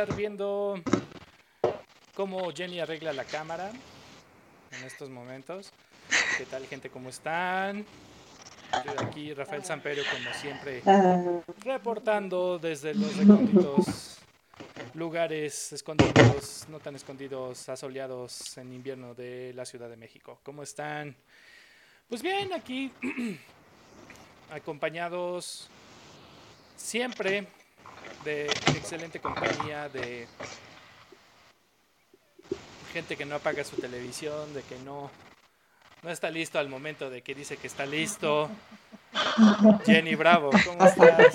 estar viendo cómo Jenny arregla la cámara en estos momentos. ¿Qué tal, gente? ¿Cómo están? Estoy aquí, Rafael Samperio, como siempre, reportando desde los recónditos lugares escondidos, no tan escondidos, asoleados en invierno de la Ciudad de México. ¿Cómo están? Pues bien, aquí acompañados siempre de excelente compañía, de gente que no apaga su televisión, de que no, no está listo al momento de que dice que está listo. Jenny Bravo, ¿cómo estás?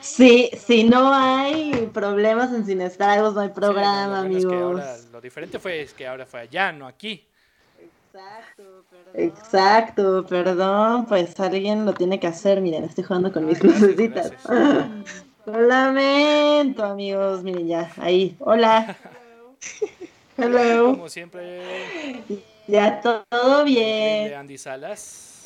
Sí, si no hay problemas en Sin Estragos, no hay programa, amigos. lo diferente fue que ahora fue allá, no aquí. Exacto. Exacto, perdón, pues alguien lo tiene que hacer. Miren, estoy jugando con mis lucecitas. Lo lamento, amigos. Miren ya, ahí. Hola. Hello. Como siempre. Ya todo bien. Andy Salas.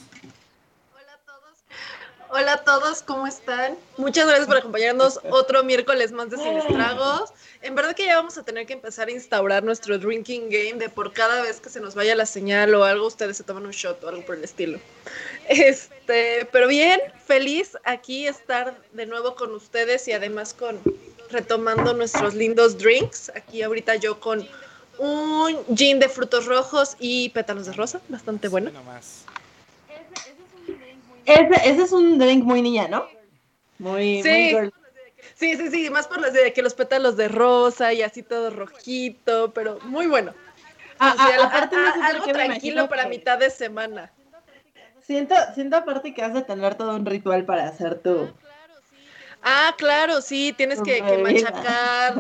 Hola a todos, ¿cómo están? Muchas gracias por acompañarnos otro miércoles más de Sin Estragos. En verdad que ya vamos a tener que empezar a instaurar nuestro drinking game de por cada vez que se nos vaya la señal o algo, ustedes se toman un shot o algo por el estilo. Este, pero bien, feliz aquí estar de nuevo con ustedes y además con retomando nuestros lindos drinks. Aquí ahorita yo con un gin de frutos rojos y pétalos de rosa, bastante bueno. Ese, ese es un drink muy niña, ¿no? Muy, sí. Sí, sí, sí, más por los de que los pétalos de rosa y así todo rojito, pero muy bueno. Ah, ah, aparte algo tranquilo para mitad de semana. Siento, siento aparte que has de tener todo un ritual para hacer tu. Ah, claro, sí, tienes que, machacar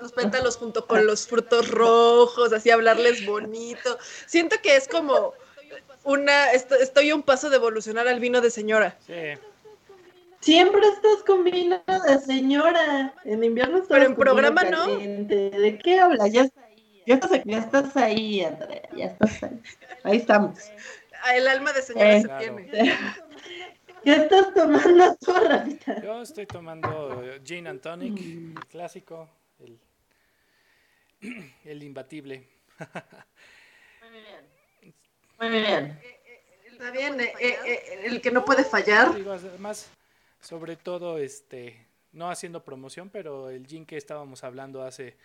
los pétalos junto con los frutos rojos, así hablarles bonito. Siento que es como una, estoy a un paso de evolucionar al vino de señora. Sí. Siempre estás con vino de señora. En invierno estás Pero en programa no. ¿De qué hablas? Ya, estás, ahí, Andrea. Ya estás ahí. Ahí estamos. Ah, el alma de señora se tiene. ¿Qué estás tomando tú, Rafita? Yo estoy tomando Gin and Tonic, el clásico, el, el imbatible. Muy bien. Muy bien. Está bien, eh, eh, el que no puede fallar. además, sobre todo, este, no haciendo promoción, pero el gin que estábamos hablando hace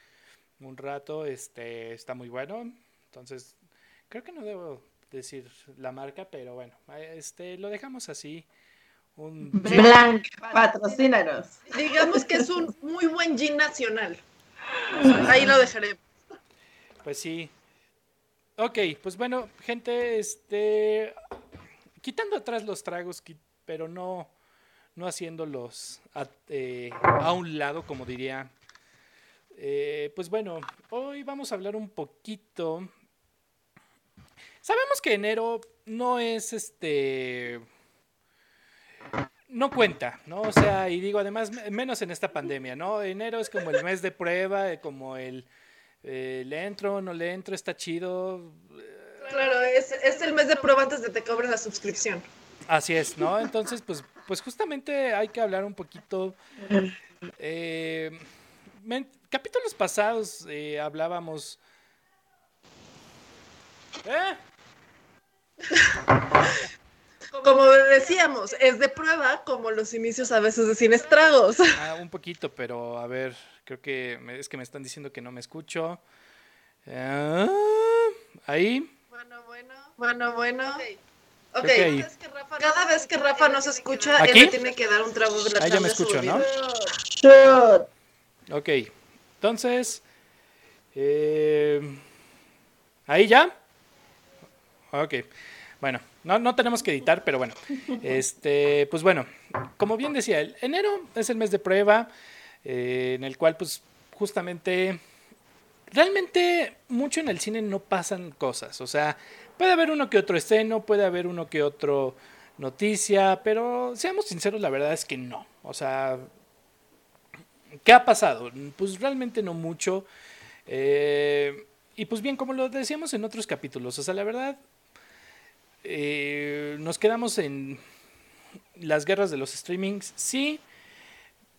un rato, este, está muy bueno. Entonces, creo que no debo decir la marca, pero bueno, este, lo dejamos así. Un Blanc, patrocínanos. Digamos que es un muy buen gin nacional. Ahí lo dejaré. Pues sí, Ok, pues bueno, gente, este. Quitando atrás los tragos, pero no, no haciéndolos a, eh, a un lado, como diría. Eh, pues bueno, hoy vamos a hablar un poquito. Sabemos que enero no es este. No cuenta, ¿no? O sea, y digo, además, menos en esta pandemia, ¿no? Enero es como el mes de prueba, como el eh, le entro, no le entro, está chido. Claro, es, el mes de prueba antes de que te cobren la suscripción. Así es, ¿no? Entonces, pues, pues justamente hay que hablar un poquito. Eh, capítulos pasados eh, hablábamos. ¿Eh? Como decíamos, es de prueba como los inicios a veces de sin estragos. Ah, un poquito, pero a ver, creo que es que me están diciendo que no me escucho. Ah, ahí. Bueno, bueno. Bueno, bueno. Ok. okay. Cada vez que Rafa no se escucha, él tiene que dar un trago de la Ahí ya me escucho, ¿no? Ok. Entonces. Eh, ¿Ahí ya? Ok. Bueno, no, no tenemos que editar, pero bueno. Este, pues bueno, como bien decía, el enero es el mes de prueba, eh, en el cual, pues, justamente. Realmente, mucho en el cine no pasan cosas. O sea, puede haber uno que otro esceno, puede haber uno que otro noticia, pero seamos sinceros, la verdad es que no. O sea, ¿qué ha pasado? Pues realmente no mucho. Eh, y pues bien, como lo decíamos en otros capítulos, o sea, la verdad, eh, nos quedamos en las guerras de los streamings, sí,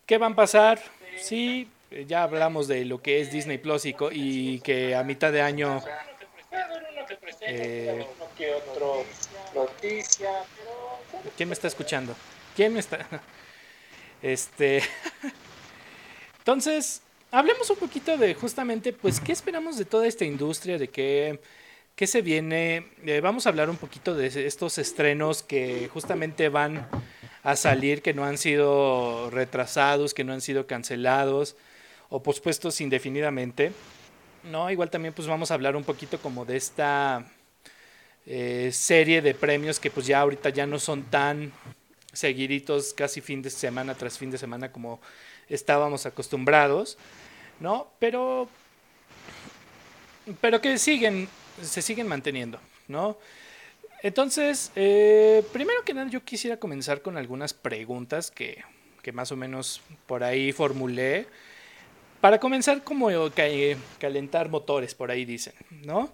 ¿qué van a pasar? Sí, ya hablamos de lo que es Disney Plus y, que a mitad de año... Eh, ¿Quién me está escuchando? ¿Quién me está...? Este... Entonces, hablemos un poquito de justamente, pues, ¿qué esperamos de toda esta industria? ¿De qué, qué se viene? Eh, vamos a hablar un poquito de estos estrenos que justamente van a salir, que no han sido retrasados, que no han sido cancelados o pospuestos indefinidamente. No, igual también pues vamos a hablar un poquito como de esta eh, serie de premios que pues ya ahorita ya no son tan seguiditos casi fin de semana tras fin de semana como estábamos acostumbrados, ¿no? Pero, pero que siguen, se siguen manteniendo, ¿no? Entonces, eh, primero que nada yo quisiera comenzar con algunas preguntas que, que más o menos por ahí formulé. Para comenzar como calentar motores, por ahí dicen, ¿no?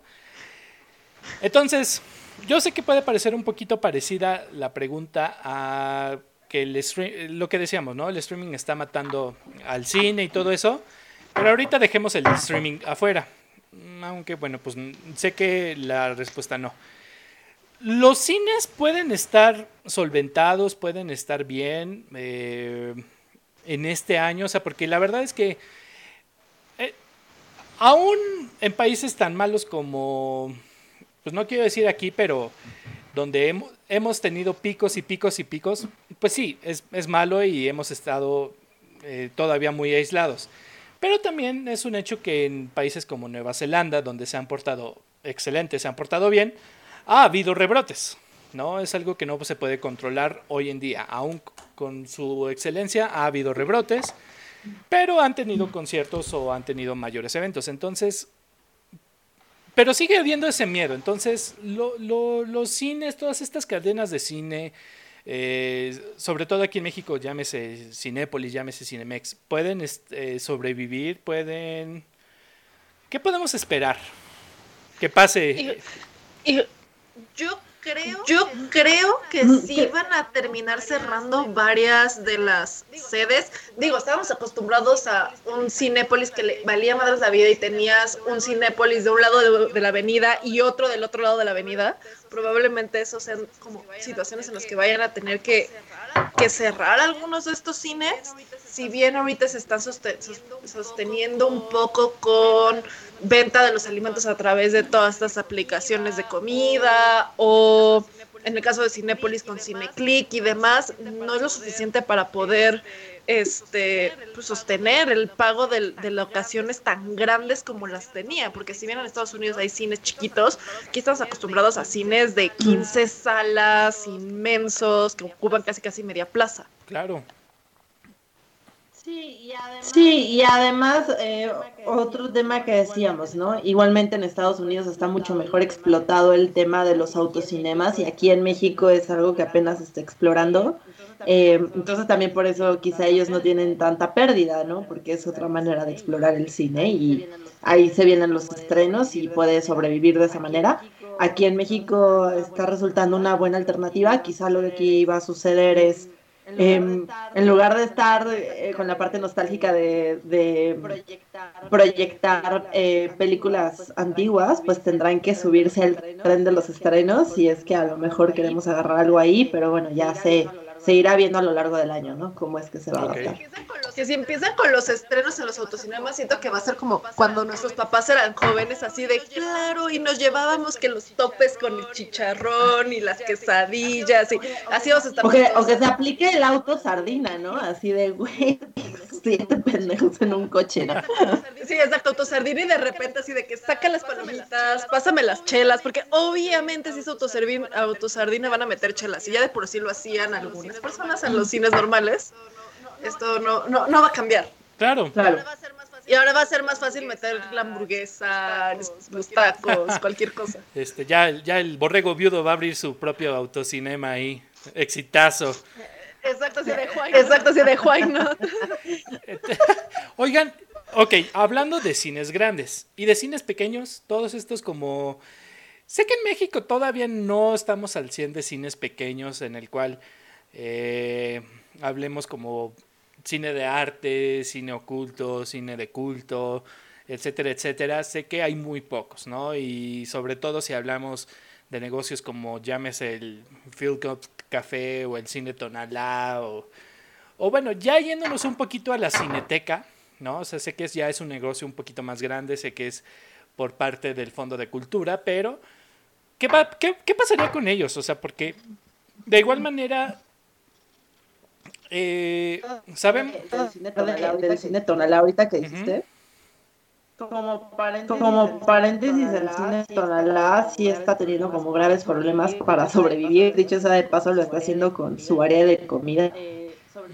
Entonces, yo sé que puede parecer un poquito parecida la pregunta a que el lo que decíamos, ¿no? El streaming está matando al cine y todo eso. Pero ahorita dejemos el streaming afuera. Aunque bueno, pues sé que la respuesta no. Los cines pueden estar solventados, pueden estar bien eh, en este año, o sea, porque la verdad es que eh, aún en países tan malos como, pues no quiero decir aquí, pero donde hemos, tenido picos y picos y picos, pues sí, es, malo y hemos estado eh, todavía muy aislados. Pero también es un hecho que en países como Nueva Zelanda, donde se han portado excelentes, se han portado bien, ha habido rebrotes. ¿no? Es algo que no se puede controlar hoy en día. Aún con su excelencia ha habido rebrotes, pero han tenido conciertos o han tenido mayores eventos. Entonces, pero sigue habiendo ese miedo. Entonces, los cines, todas estas cadenas de cine, eh, sobre todo aquí en México, llámese Cinépolis, llámese Cinemex, pueden este, sobrevivir, pueden... ¿Qué podemos esperar? Que pase. Yo creo, yo creo que sí van a terminar cerrando varias de las sedes. Digo, estábamos acostumbrados a un Cinépolis que le valía madres la vida y tenías un Cinépolis de un lado de, la avenida y otro del otro lado de la avenida. Probablemente eso sean como situaciones en las que vayan a tener que, que cerrar algunos de estos cines. Si bien ahorita se están sosteniendo un poco con venta de los alimentos a través de todas estas aplicaciones de comida o en el caso de Cinépolis con Cineclick y demás, no es lo suficiente para poder este pues, sostener el pago de, de locaciones tan grandes como las tenía, porque si bien en Estados Unidos hay cines chiquitos, aquí estamos acostumbrados a cines de 15 salas inmensos que ocupan casi casi media plaza. Claro. Sí, y además, eh, otro tema que decíamos, ¿no? Igualmente en Estados Unidos está mucho mejor explotado el tema de los autocinemas y aquí en México es algo que apenas está explorando. Eh, entonces también por eso quizá ellos no tienen tanta pérdida, ¿no? Porque es otra manera de explorar el cine y ahí se vienen los estrenos y puede sobrevivir de esa manera. Aquí en México está resultando una buena alternativa, quizá lo que aquí iba a suceder es en lugar de estar eh, con la parte nostálgica de, proyectar, eh, películas antiguas, pues tendrán que subirse al tren de los estrenos si es que a lo mejor queremos agarrar algo ahí, pero bueno, ya se se irá viendo a lo largo del año, ¿no? Cómo es que se va a adaptar. Que si empiezan con los estrenos en los autocinemas, siento que va a ser como cuando nuestros papás eran jóvenes, así de claro, y nos llevábamos que los topes con el chicharrón y las quesadillas, y así vamos a estar. O que, o que se aplique el auto sardina, ¿no? Así de, güey, siete pendejos en un coche, ¿no? Sí, exacto, autosardina y de repente así de que saca las palomitas, pásame las chelas, porque obviamente si es autosardina van a meter chelas, y ya de por sí lo hacían personas en los cines normales, esto no, no, no va a cambiar. Claro. claro. Y ahora va a ser más fácil meter la hamburguesa, los tacos, cualquier cosa. Este, ya, ya el borrego viudo va a abrir su propio autocinema ahí. Exitazo. Exacto, así de Juan. Exacto, así de Oigan, ok, hablando de cines grandes y de cines pequeños, todos estos como... Sé que en México todavía no estamos al 100 de cines pequeños en el cual eh, hablemos como cine de arte, cine oculto, cine de culto, etcétera, etcétera, sé que hay muy pocos, ¿no? Y sobre todo si hablamos de negocios como llámese el Field Cup Café o el Cine Tonalá o, o bueno, ya yéndonos un poquito a la cineteca, ¿no? O sea, sé que es, ya es un negocio un poquito más grande, sé que es por parte del Fondo de Cultura, pero ¿qué, qué, qué pasaría con ellos? O sea, porque de igual manera eh, ¿Saben? Del cine Tonalá, ahorita que dijiste. Como paréntesis, el cine Tonalá sí está teniendo como graves problemas para sobrevivir. Dicho sea de paso, lo está haciendo con su área de comida.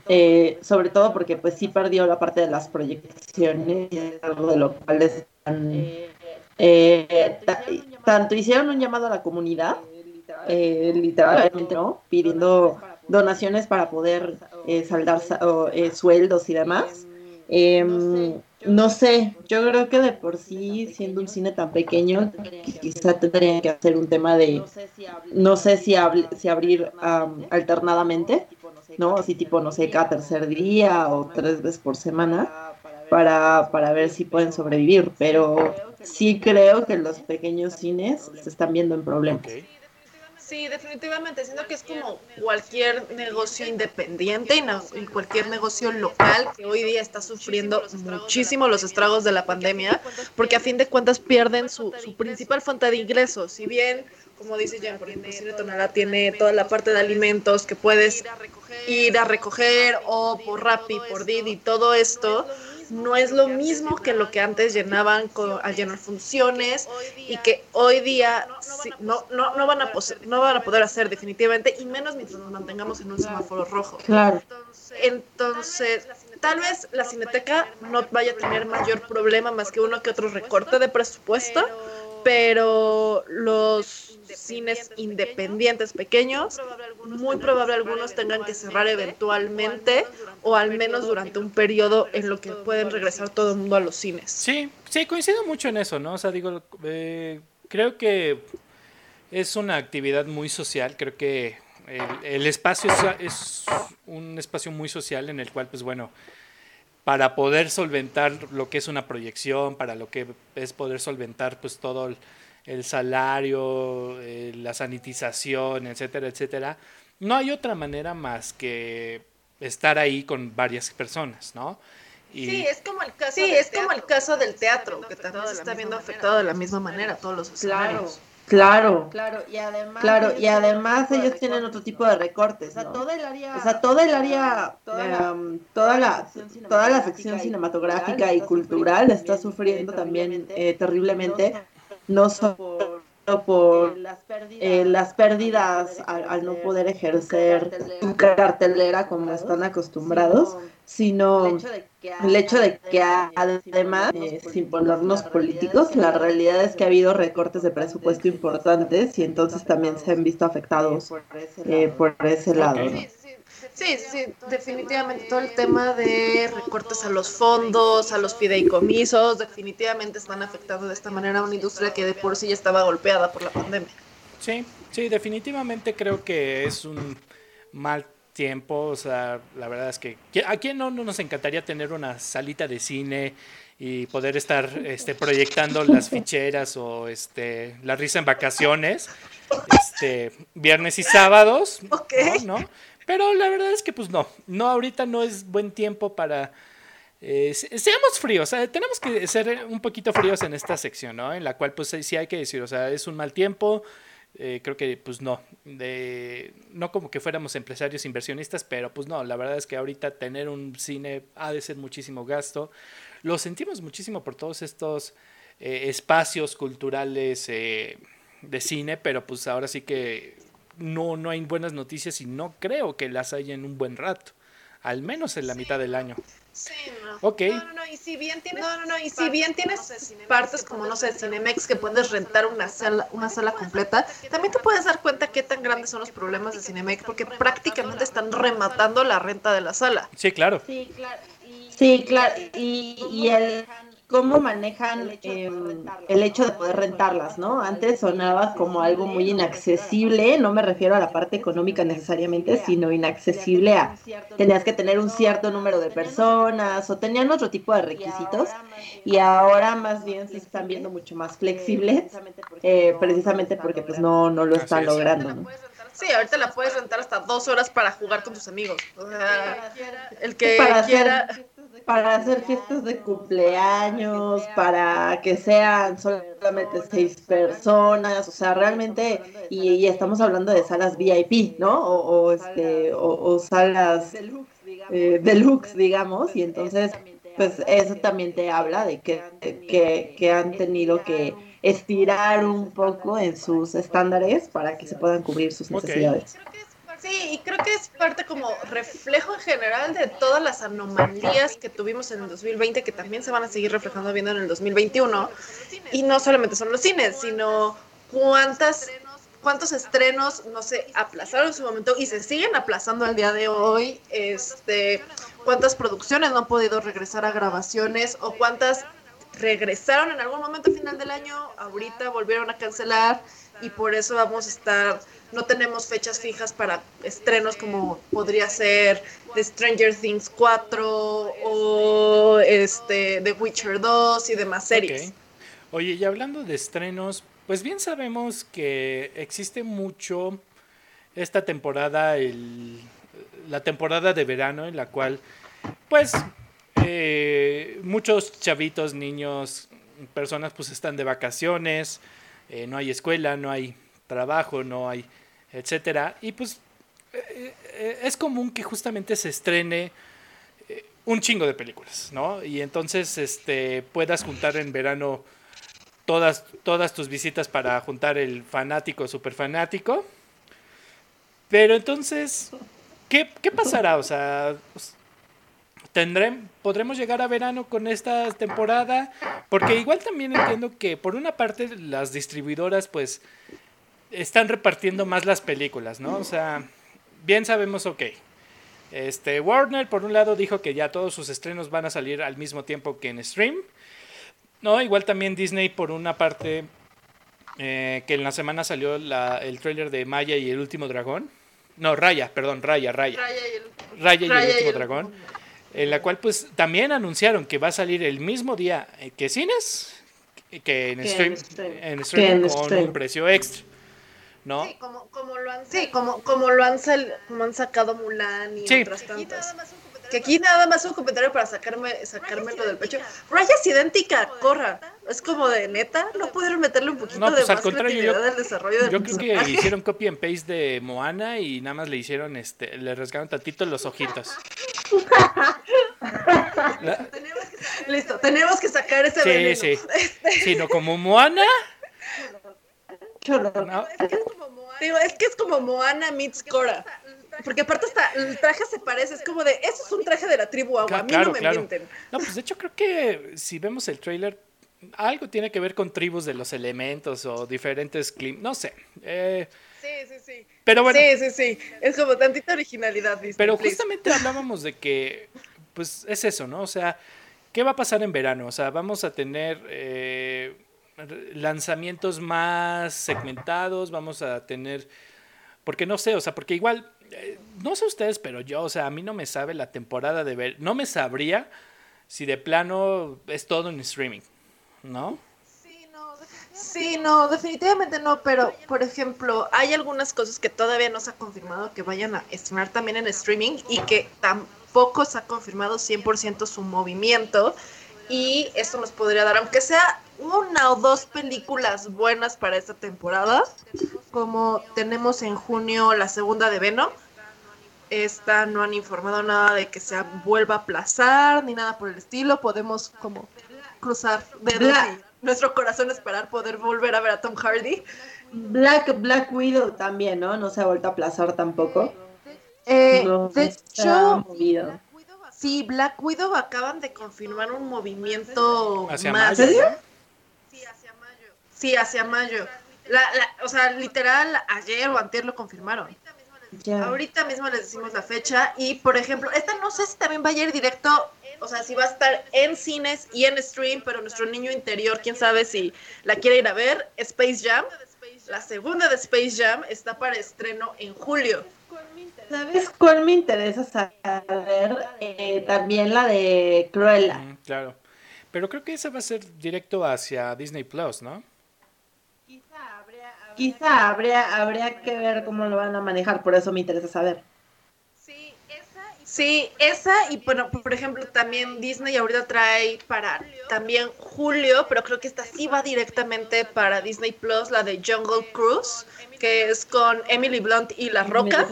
Eh, sobre todo porque pues sí perdió la parte de las proyecciones, de lo cual están, eh, tanto hicieron un llamado a la comunidad, eh, literalmente, ¿no? Pidiendo donaciones para poder eh, saldar eh, sueldos y demás. Em, no sé, yo creo que de por sí, siendo un cine tan pequeño, quizá tendrían que hacer un tema de, no sé si, si abrir alternadamente, ¿no? Así tipo, no sé, cada tercer día o tres veces por semana, para, para ver si pueden sobrevivir, pero sí creo que los pequeños cines se están viendo en problemas. Sí, definitivamente. Siento que es como cualquier negocio independiente y, cualquier negocio local que hoy día está sufriendo muchísimo los estragos de la pandemia, porque a fin de cuentas pierden su, su principal fuente de ingresos. Si bien, como dice Jan, por ejemplo, Cine Tonalá tiene toda la parte de alimentos que puedes ir a recoger o por Rappi, por Didi, todo esto no es lo mismo que lo que antes llenaban con, al llenar funciones y que hoy día no, no, no, van a no van a poder hacer definitivamente y menos mientras nos mantengamos en un semáforo rojo. Claro. Entonces, tal vez la cineteca no vaya a tener mayor problema más que uno que otro recorte de presupuesto, pero los cines independientes pequeños, muy probable algunos tengan que cerrar eventualmente o al menos durante un periodo en lo que pueden regresar todo el mundo a los cines. Sí, sí, coincido mucho en eso, ¿no? O sea, digo, eh, creo que es una actividad muy social, creo que el, espacio es, un espacio muy social en el cual, pues bueno, para poder solventar lo que es una proyección, para lo que es poder solventar pues todo el, el salario, eh, la sanitización, etcétera, etcétera, no hay otra manera más que estar ahí con varias personas, ¿no? Y... Sí, es como el caso, sí, es como el caso del teatro, que también se está viendo afectado de la misma manera todos los escenarios. Claro, claro, y además, claro, y además ellos tienen otro tipo de recortes, o sea, todo el área, o sea, todo el área, toda la, em, toda la, toda la sección cinematográfica y cultural está sufriendo también eh, terriblemente. No solo por eh, las pérdidas, al, no poder ejercer su cartelera como están acostumbrados, sino el hecho de que además, eh, sin ponernos políticos, la realidad es que ha habido recortes de presupuesto importantes y entonces también se han visto afectados por ese lado. Eh, Sí, sí, definitivamente todo el tema de recortes a los fondos, a los fideicomisos, definitivamente están afectando de esta manera a una industria que de por sí ya estaba golpeada por la pandemia. Sí, sí, definitivamente creo que es un mal tiempo, o sea, la verdad es que a quién no, nos encantaría tener una salita de cine y poder estar este, proyectando las ficheras o este la risa en vacaciones, este viernes y sábados, ¿no? Pero la verdad es que pues no, no, ahorita no es buen tiempo para... Eh, seamos fríos, tenemos que ser un poquito fríos en esta sección, ¿no? En la cual pues sí hay que decir, o sea, es un mal tiempo, eh, creo que pues no, no como que fuéramos empresarios inversionistas, pero pues no, la verdad es que ahorita tener un cine ha de ser muchísimo gasto. Lo sentimos muchísimo por todos estos eh, espacios culturales de cine, pero pues ahora sí que no, no hay buenas noticias y no creo que las haya en un buen rato, al menos en la mitad del año. Sí, no. Ok. No, no, no, y si bien tienes, no, no, no, y si bien tienes partes como, no sé, Cinemex, que puedes rentar una sala, una sala completa, también te puedes dar cuenta qué tan grandes son los problemas de Cinemex, porque prácticamente están rematando la renta de la sala. Sí, claro. Sí, claro. Sí, claro. Y, y el cómo manejan em, el hecho de poder rentarlas, ¿no? Antes sonaba como algo muy inaccesible, no me refiero a la parte económica necesariamente, sino inaccesible a tenías que tener un cierto número de personas o tenían otro tipo de requisitos y ahora más bien se están viendo mucho más flexibles, eh, precisamente porque pues no, no lo están logrando. ¿no? Sí, ahorita la puedes rentar hasta dos horas para jugar con tus amigos. O sea, el que quiera. Para hacer fiestas de cumpleaños, para que sean solamente seis personas, o sea, realmente, y, estamos hablando de salas VIP, ¿no? O, este, o, salas eh, deluxe, digamos, y entonces, pues eso también te habla de que, que, que han tenido que estirar un poco en sus estándares para que se puedan cubrir sus necesidades. Sí, y creo que es parte como reflejo en general de todas las anomalías que tuvimos en el 2020, que también se van a seguir reflejando viendo en el 2021. Y no solamente son los cines, sino cuántas cuántos estrenos no se aplazaron en su momento y se siguen aplazando al día de hoy, este, cuántas producciones no han podido regresar a grabaciones o cuántas regresaron en algún momento final del año, ahorita volvieron a cancelar y por eso vamos a estar, no tenemos fechas fijas para estrenos como podría ser The Stranger Things 4 o este The Witcher 2 y demás series. Oye, y hablando de estrenos, pues bien sabemos que existe mucho esta temporada, el, la temporada de verano en la cual pues eh, muchos chavitos, niños, personas pues están de vacaciones, eh, no hay escuela, no hay trabajo, no hay, etcétera. Y pues eh, es común que justamente se estrene un chingo de películas, ¿no? Y entonces este, puedas juntar en verano todas, todas tus visitas para juntar el fanático, super fanático. Pero entonces, ¿qué, qué pasará? O sea, podremos llegar a verano con esta temporada, porque igual también entiendo que por una parte las distribuidoras pues están repartiendo más las películas, ¿no? O sea, bien sabemos, ok. Este, Warner por un lado dijo que ya todos sus estrenos van a salir al mismo tiempo que en stream. No, igual también Disney por una parte eh, que en la semana salió el trailer de Maya y el último dragón. No, Raya, perdón, Raya, Raya. Raya y el, último dragón en la cual pues también anunciaron que va a salir el mismo día que cines que en stream, en stream, con un precio extra. ¿No? Sí, como, como lo han, sí, como, como lo han, como han sacado Mulan y otras tantas. Que aquí nada más un comentario para sacarme, sacarme lo del pecho. Raya es idéntica, corra. Es como de neta, no pudieron meterle un poquito de pues, más creatividad del desarrollo del Yo creo que hicieron copy and paste de Moana y nada más le hicieron este, le rasgaron tantito los ojitos. Listo, tenemos que sacar ese sí, Sí, sí. Sino como Moana. Es, que es, como Moana. es que es como Moana meets Cora. Porque aparte hasta el traje se parece, es como de, eso es un traje de la tribu agua, a mí no me mienten. No, pues de hecho creo que si vemos el trailer, algo tiene que ver con tribus de los elementos o diferentes climas, no sé. Eh, sí, sí, sí. Pero bueno. Sí, sí, sí. Es como tantita originalidad. pero justamente hablábamos de que, pues es eso, ¿no? O sea, ¿qué va a pasar en verano? O sea, vamos a tener eh, lanzamientos más segmentados, vamos a tener, porque no sé, o sea, porque igual, eh, no sé ustedes, pero yo, o sea, a mí no me sabe la temporada de ver, no me sabría si de plano es todo en streaming, ¿no? Sí, no, definitivamente no, pero por ejemplo, hay algunas cosas que todavía no se ha confirmado que vayan a estrenar también en streaming y que tampoco se ha confirmado 100% su movimiento y esto nos podría dar, aunque sea una o dos películas buenas para esta temporada, como tenemos en junio la segunda de Venom. Esta no han informado nada de que se vuelva a aplazar ni nada por el estilo. Podemos como cruzar de nuestro corazón esperar poder volver a ver a Tom Hardy. Black, Black Widow también, ¿no? No se ha vuelto a aplazar tampoco. Eh, de hecho, sí, Black Widow acaban de confirmar un movimiento ¿Hacia más. Mayo? Sí, hacia mayo. Sí, hacia mayo. La, la, o sea, literal, ayer o antes lo confirmaron. Ahorita mismo les decimos la fecha y, por ejemplo, esta no sé si también va a ir directo o sea, si va a estar en cines y en stream, pero nuestro niño interior, quién sabe si la quiere ir a ver, Space Jam. La segunda de Space Jam está para estreno en julio. ¿Sabes cuál me interesa saber? Eh, también la de Cruella. Mm, claro. Pero creo que esa va a ser directo hacia Disney Plus, ¿no? Quizá habría, habría que ver cómo lo van a manejar, por eso me interesa saber. Sí, esa y bueno, por ejemplo también Disney ahorita trae para también julio, pero creo que esta sí va directamente para Disney Plus, la de Jungle Cruise, que es con Emily Blunt y La Roca.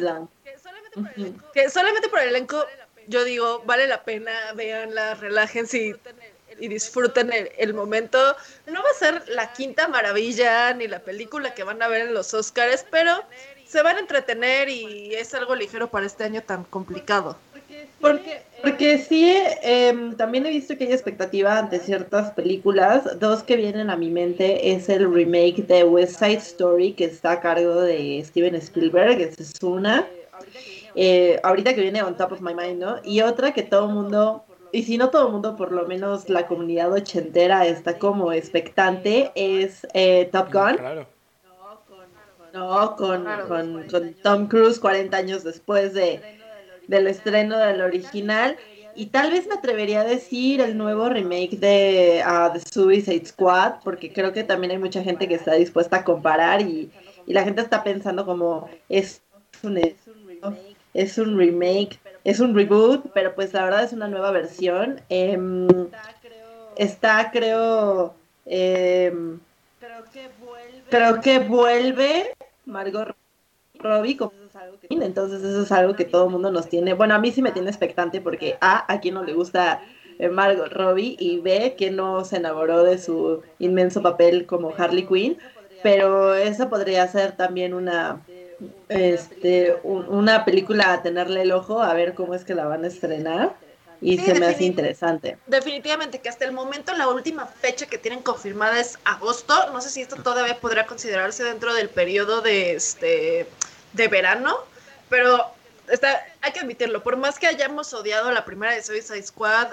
Que solamente por el elenco, yo digo, vale la pena, véanla, relájense y, y disfruten el, momento. No va a ser la quinta maravilla ni la película que van a ver en los Oscars, pero se van a entretener y es algo ligero para este año tan complicado. Porque, porque sí, eh, también he visto que hay expectativa ante ciertas películas. Dos que vienen a mi mente es el remake de West Side Story, que está a cargo de Steven Spielberg, esa es una. Eh, ahorita que viene On Top of My Mind, ¿no? Y otra que todo el mundo, y si no todo el mundo, por lo menos la comunidad ochentera está como expectante, es eh, Top Gun. Claro. No, con, con, con Tom Cruise 40 años después de del estreno del original. Y tal vez me atrevería a decir el nuevo remake de uh, The Suicide Squad, porque creo que también hay mucha gente que está dispuesta a comparar y, y la gente está pensando como es un, es un remake, es un reboot, pero pues la verdad es una nueva versión. Eh, está, creo, eh, creo que vuelve Margot Robbie. Como entonces eso es algo que todo el mundo nos tiene, bueno, a mí sí me tiene expectante porque A, a quien no le gusta Margot Robbie y B, que no se enamoró de su inmenso papel como Harley Quinn, pero esa podría ser también una este un, una película a tenerle el ojo a ver cómo es que la van a estrenar y sí, se me hace interesante. Definitivamente que hasta el momento la última fecha que tienen confirmada es agosto, no sé si esto todavía podrá considerarse dentro del periodo de este de verano, pero está, hay que admitirlo, por más que hayamos odiado la primera de Suicide Squad,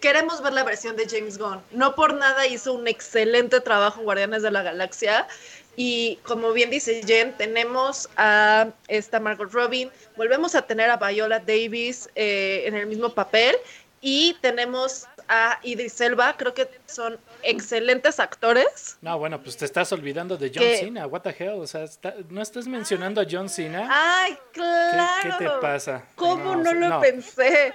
queremos ver la versión de James Gunn. No por nada hizo un excelente trabajo en Guardianes de la Galaxia. Y como bien dice Jen, tenemos a esta Margot Robin, volvemos a tener a Viola Davis eh, en el mismo papel y tenemos a Idris Elba, creo que son excelentes actores. No, bueno, pues te estás olvidando de John. Cena, what the hell, o sea, está, no estás mencionando a John Cena. Ay, claro. ¿Qué, qué te pasa? ¿Cómo no, no lo no. pensé?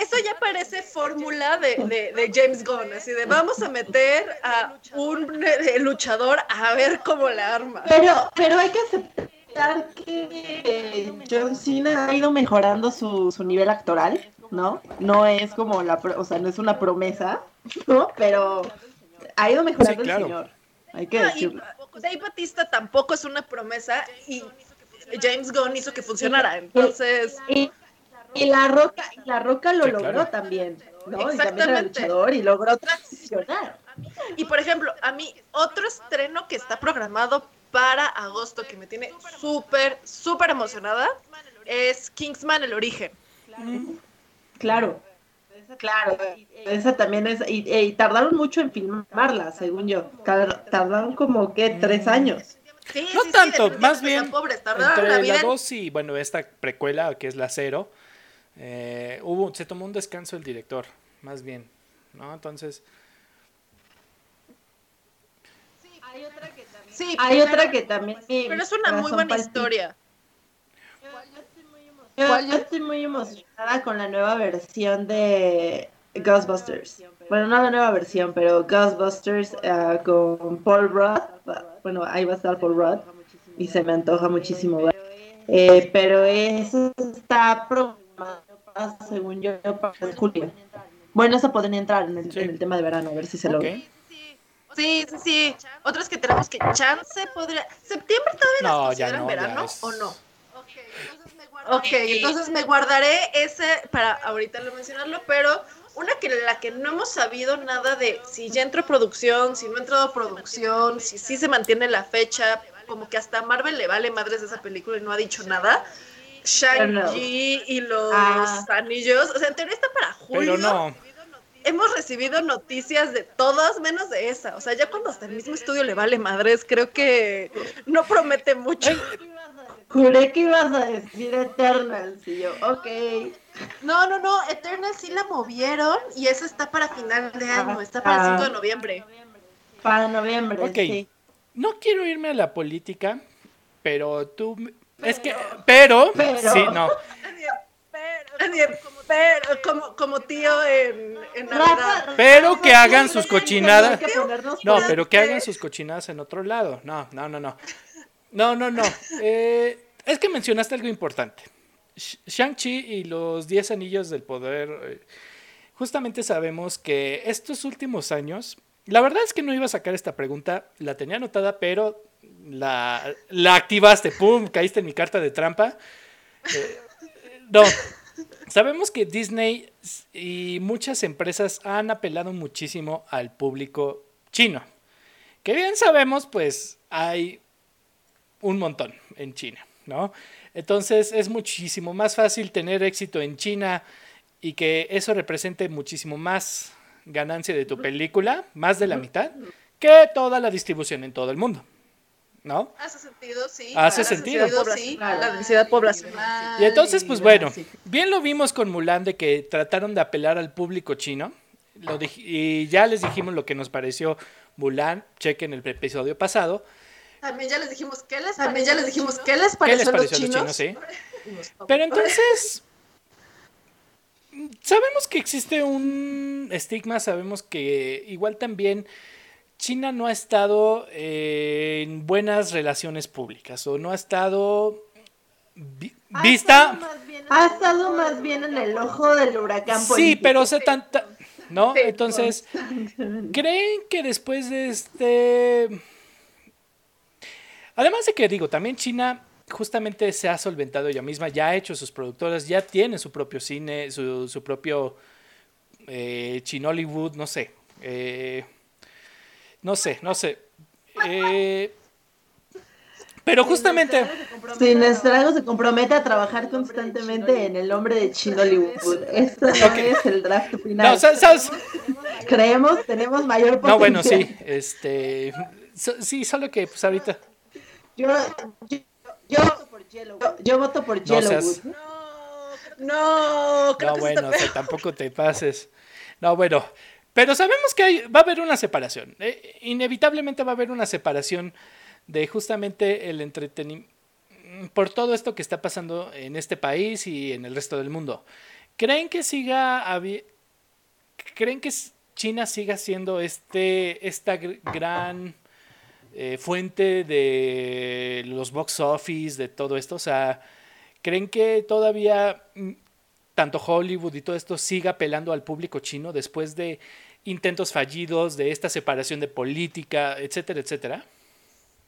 Eso ya parece fórmula de, de, de, James Gunn, así de vamos a meter a un eh, luchador a ver cómo la arma. Pero, pero hay que aceptar que John Cena ha ido mejorando su, su nivel actoral. ¿no? No es como la, o sea, no es una promesa, ¿no? Pero ha ido mejorando sí, claro. el señor. Hay que no, decirlo. Dave Batista tampoco es una promesa y James Gunn hizo que funcionara, entonces... Y, y la Roca, la Roca lo sí, logró claro. también, ¿no? Y también era luchador y logró transicionar. Y por ejemplo, a mí otro estreno que está programado para agosto que me tiene súper, súper emocionada es Kingsman El Origen. Mm. Claro, claro, esa también es, y, y, tardaron mucho en filmarla, según yo, tardaron como que tres años. Sí, no sí, tanto, sí, más bien pobres, entre la, la dos y bueno, esta precuela que es la cero, eh, hubo, se tomó un descanso el director, más bien, ¿no? Entonces... Hay otra que también... Sí, hay otra que también... Pero es una muy buena historia. Yo, yo, estoy muy emocionada con la nueva versión de Ghostbusters. Bueno, no la nueva versión, pero Ghostbusters uh, con Paul Rudd. Bueno, ahí va a estar Paul Rudd y se me antoja muchísimo ver. Eh, pero eso está según yo, para julio. Bueno, eso podría entrar en el, sí. en el, tema de verano, a ver si se logra. Okay. Sí, sí, sí. Otros que tenemos que chance podría. ¿Septiembre todavía no, consideran no, verano es... o no? Ok, entonces me guardaré ese para ahorita lo mencionarlo, pero una que la que no hemos sabido nada de si ya entró producción, si no entró producción, si sí se mantiene la fecha, como que hasta Marvel le vale madres de esa película y no ha dicho nada, Shang-Chi y los Ah. anillos. O sea, en teoría está para julio. Pero no. Hemos recibido noticias de todas menos de esa. O sea, ya cuando hasta el mismo estudio le vale madres, creo que no promete mucho. Juré que ibas a decir Eternals y yo, ok. No, no, no. Eternal sí la movieron y esa está para final de año. Está para el 5 de noviembre. Para noviembre, Ok. sí. No quiero irme a la política, pero tú... Es que... Pero... Pero. Sí, no. Pero, pero como, como tío en, en Navidad. Pero que hagan sus cochinadas. No, pero que hagan sus cochinadas en otro lado. No, no, no, no. No, no, no. Eh, es que mencionaste algo importante. Sh- Shang-Chi y los 10 anillos del poder. eh, justamente sabemos que estos últimos años. La verdad es que no iba a sacar esta pregunta. La tenía anotada, pero la, la activaste. ¡Pum! Caíste en mi carta de trampa. Eh, no. Sabemos que Disney y muchas empresas han apelado muchísimo al público chino. Que bien sabemos, pues hay un montón en China, ¿no? Entonces es muchísimo más fácil tener éxito en China y que eso represente muchísimo más ganancia de tu película, más de la mitad, que toda la distribución en todo el mundo, ¿no? Hace sentido, sí. Hace sentido. sí. La densidad poblacional. Y entonces, pues bueno, sí. bien lo vimos con Mulan de que trataron de apelar al público chino. Lo dij- y ya les dijimos lo que nos pareció Mulan. Chequen el episodio pasado. También ya les dijimos qué les También ya les dijimos qué les ¿Qué pareció, les los a los chinos. chinos? Sí. Pero entonces, sabemos que existe un estigma, sabemos que igual también China no ha estado eh, en buenas relaciones públicas o no ha estado vi- Ha vista... estado Ha estado más bien en el ojo del huracán Sí, político. pero o sea, tanta... ¿No? Entonces, ¿creen que después de este... Además de que digo, también China justamente se ha solventado ella misma, ya ha hecho sus productoras, ya tiene su propio cine, su, su propio eh, Chinollywood, no sé. eh, no sé, no sé. Eh, pero justamente... Sin estrago se compromete a trabajar constantemente en el nombre de Chinollywood. Esto no es el draft final. No, sa- sabes- Creemos, tenemos mayor potencial. no, bueno, sí. Este, so- sí, solo que pues ahorita... Yo, yo, yo voto por Yellowwood. Yo voto por No seas- No, creo No, que bueno, o sea, tampoco te pases. No, bueno, pero sabemos que va a haber una separación. Eh, inevitablemente va a haber una separación de justamente el entretenimiento por todo esto que está pasando en este país y en el resto del mundo. ¿Creen que siga creen que China siga siendo este esta gr- gran eh, fuente de los box office de todo esto? O sea, ¿creen que todavía mm, tanto Hollywood y todo esto siga apelando al público chino después de intentos fallidos, de esta separación de política, etcétera, etcétera?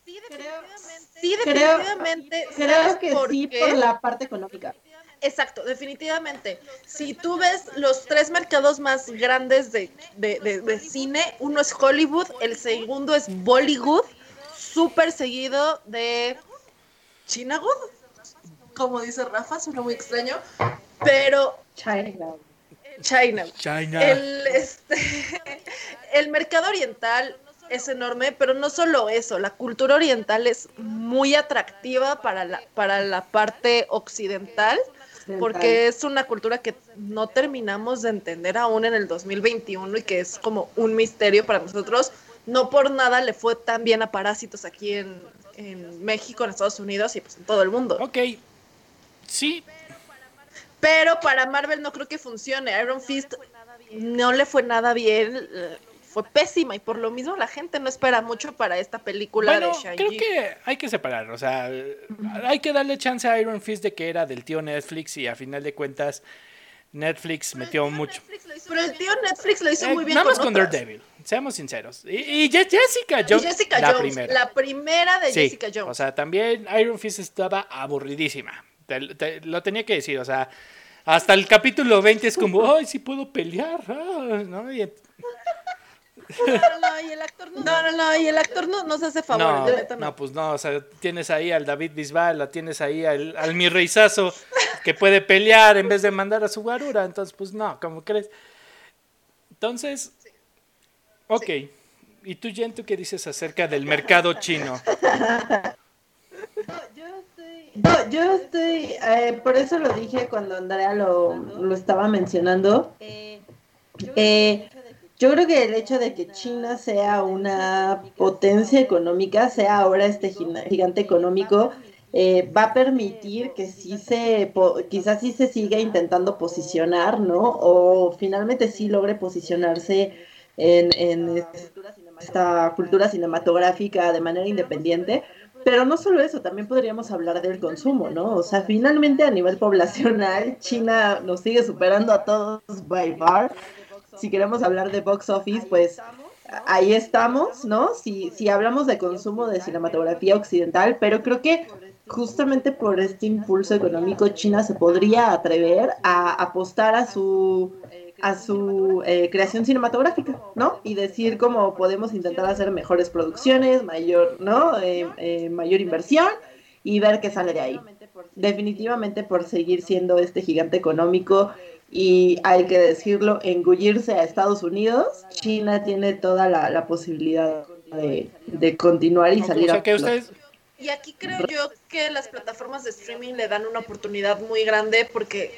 Sí, Creo- definitivamente. Sí, creo- definitivamente. Creo ¿Sabes que por sí qué? por la parte económica. Exacto, definitivamente. Si tú ves los tres mercados más grandes de, de- de- de cine, uno es Hollywood, el segundo es Bollywood, súper seguido de Chinagood, como dice Rafa, suena muy extraño, pero China. China. China. El, este, el mercado oriental es enorme, pero no solo eso, la cultura oriental es muy atractiva para la, para la parte occidental, porque es una cultura que no terminamos de entender aún en el 2021 y que es como un misterio para nosotros. No por nada le fue tan bien a Parásitos aquí en, en México, en Estados Unidos y pues en todo el mundo. Ok. Sí, Pero para Marvel no creo que funcione. Iron Fist no le fue nada bien. eh, Fue pésima y por lo mismo la gente no espera mucho para esta película bueno, de Shang-Chi. creo que hay que separar, o sea, hay que darle chance a Iron Fist de que era del tío Netflix y a final de cuentas Netflix metió mucho. Pero el tío Netflix lo hizo Eh, muy bien. nada más con otras. Daredevil, seamos sinceros. Y, y Je- Jessica Y Jones, Jessica la Jones, primera. la primera de Sí, Jessica Jones. O sea, también Iron Fist estaba aburridísima. Te- te- lo tenía que decir, o sea, hasta el capítulo 20 es como, ay, sí puedo pelear. ah", ¿no? Y, No, no, y el actor no, no, no, y el actor no nos hace favor. No, no, no, pues no, o sea, tienes ahí al David Bisbal, la tienes ahí al, al mi reizazo que puede pelear en vez de mandar a su guarura, entonces pues no, ¿cómo crees? Entonces, ok, ¿y tú, Jen, tú qué dices acerca del mercado chino? yo yo estoy eh, por eso lo dije cuando Andrea lo, lo estaba mencionando. Eh, yo creo que el hecho de que China sea una potencia económica, sea ahora este gigante económico, eh, va a permitir que sí se, quizás sí se siga intentando posicionar, ¿no? O finalmente sí logre posicionarse en, en esta cultura cinematográfica de manera independiente. Pero no solo eso, también podríamos hablar del consumo, ¿no? O sea, finalmente a nivel poblacional, China nos sigue superando a todos by far si queremos hablar de box office, pues ahí estamos, ¿no? Si, si hablamos de consumo de cinematografía occidental, pero creo que justamente por este impulso económico China se podría atrever a apostar a su a su eh, creación cinematográfica, ¿no? Y decir cómo podemos intentar hacer mejores producciones, mayor, ¿no? Eh, eh, mayor inversión y ver qué sale de ahí. Definitivamente por seguir siendo este gigante económico y hay que decirlo, engullirse a Estados Unidos, China tiene toda la, posibilidad de, continuar y salir a... Y aquí creo yo que las plataformas de streaming le dan una oportunidad muy grande porque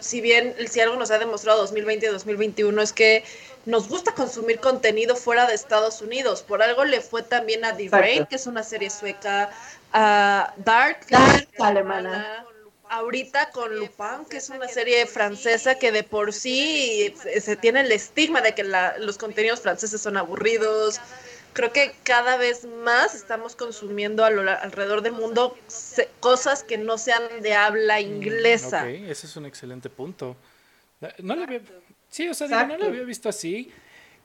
si bien si algo nos ha demostrado 2020 y 2021 es que nos gusta consumir contenido fuera de Estados Unidos. Por algo le fue también a The Raid, que es una serie sueca, a Dark, Dark alemana ahorita con Lupin, que es una serie francesa que de por sí se tiene el estigma de que los contenidos franceses son aburridos. Creo que cada vez más estamos consumiendo alrededor del mundo cosas que no sean de habla mm, inglesa. ok, ese es un excelente punto. No lo había, sí, o sea, no lo había visto así.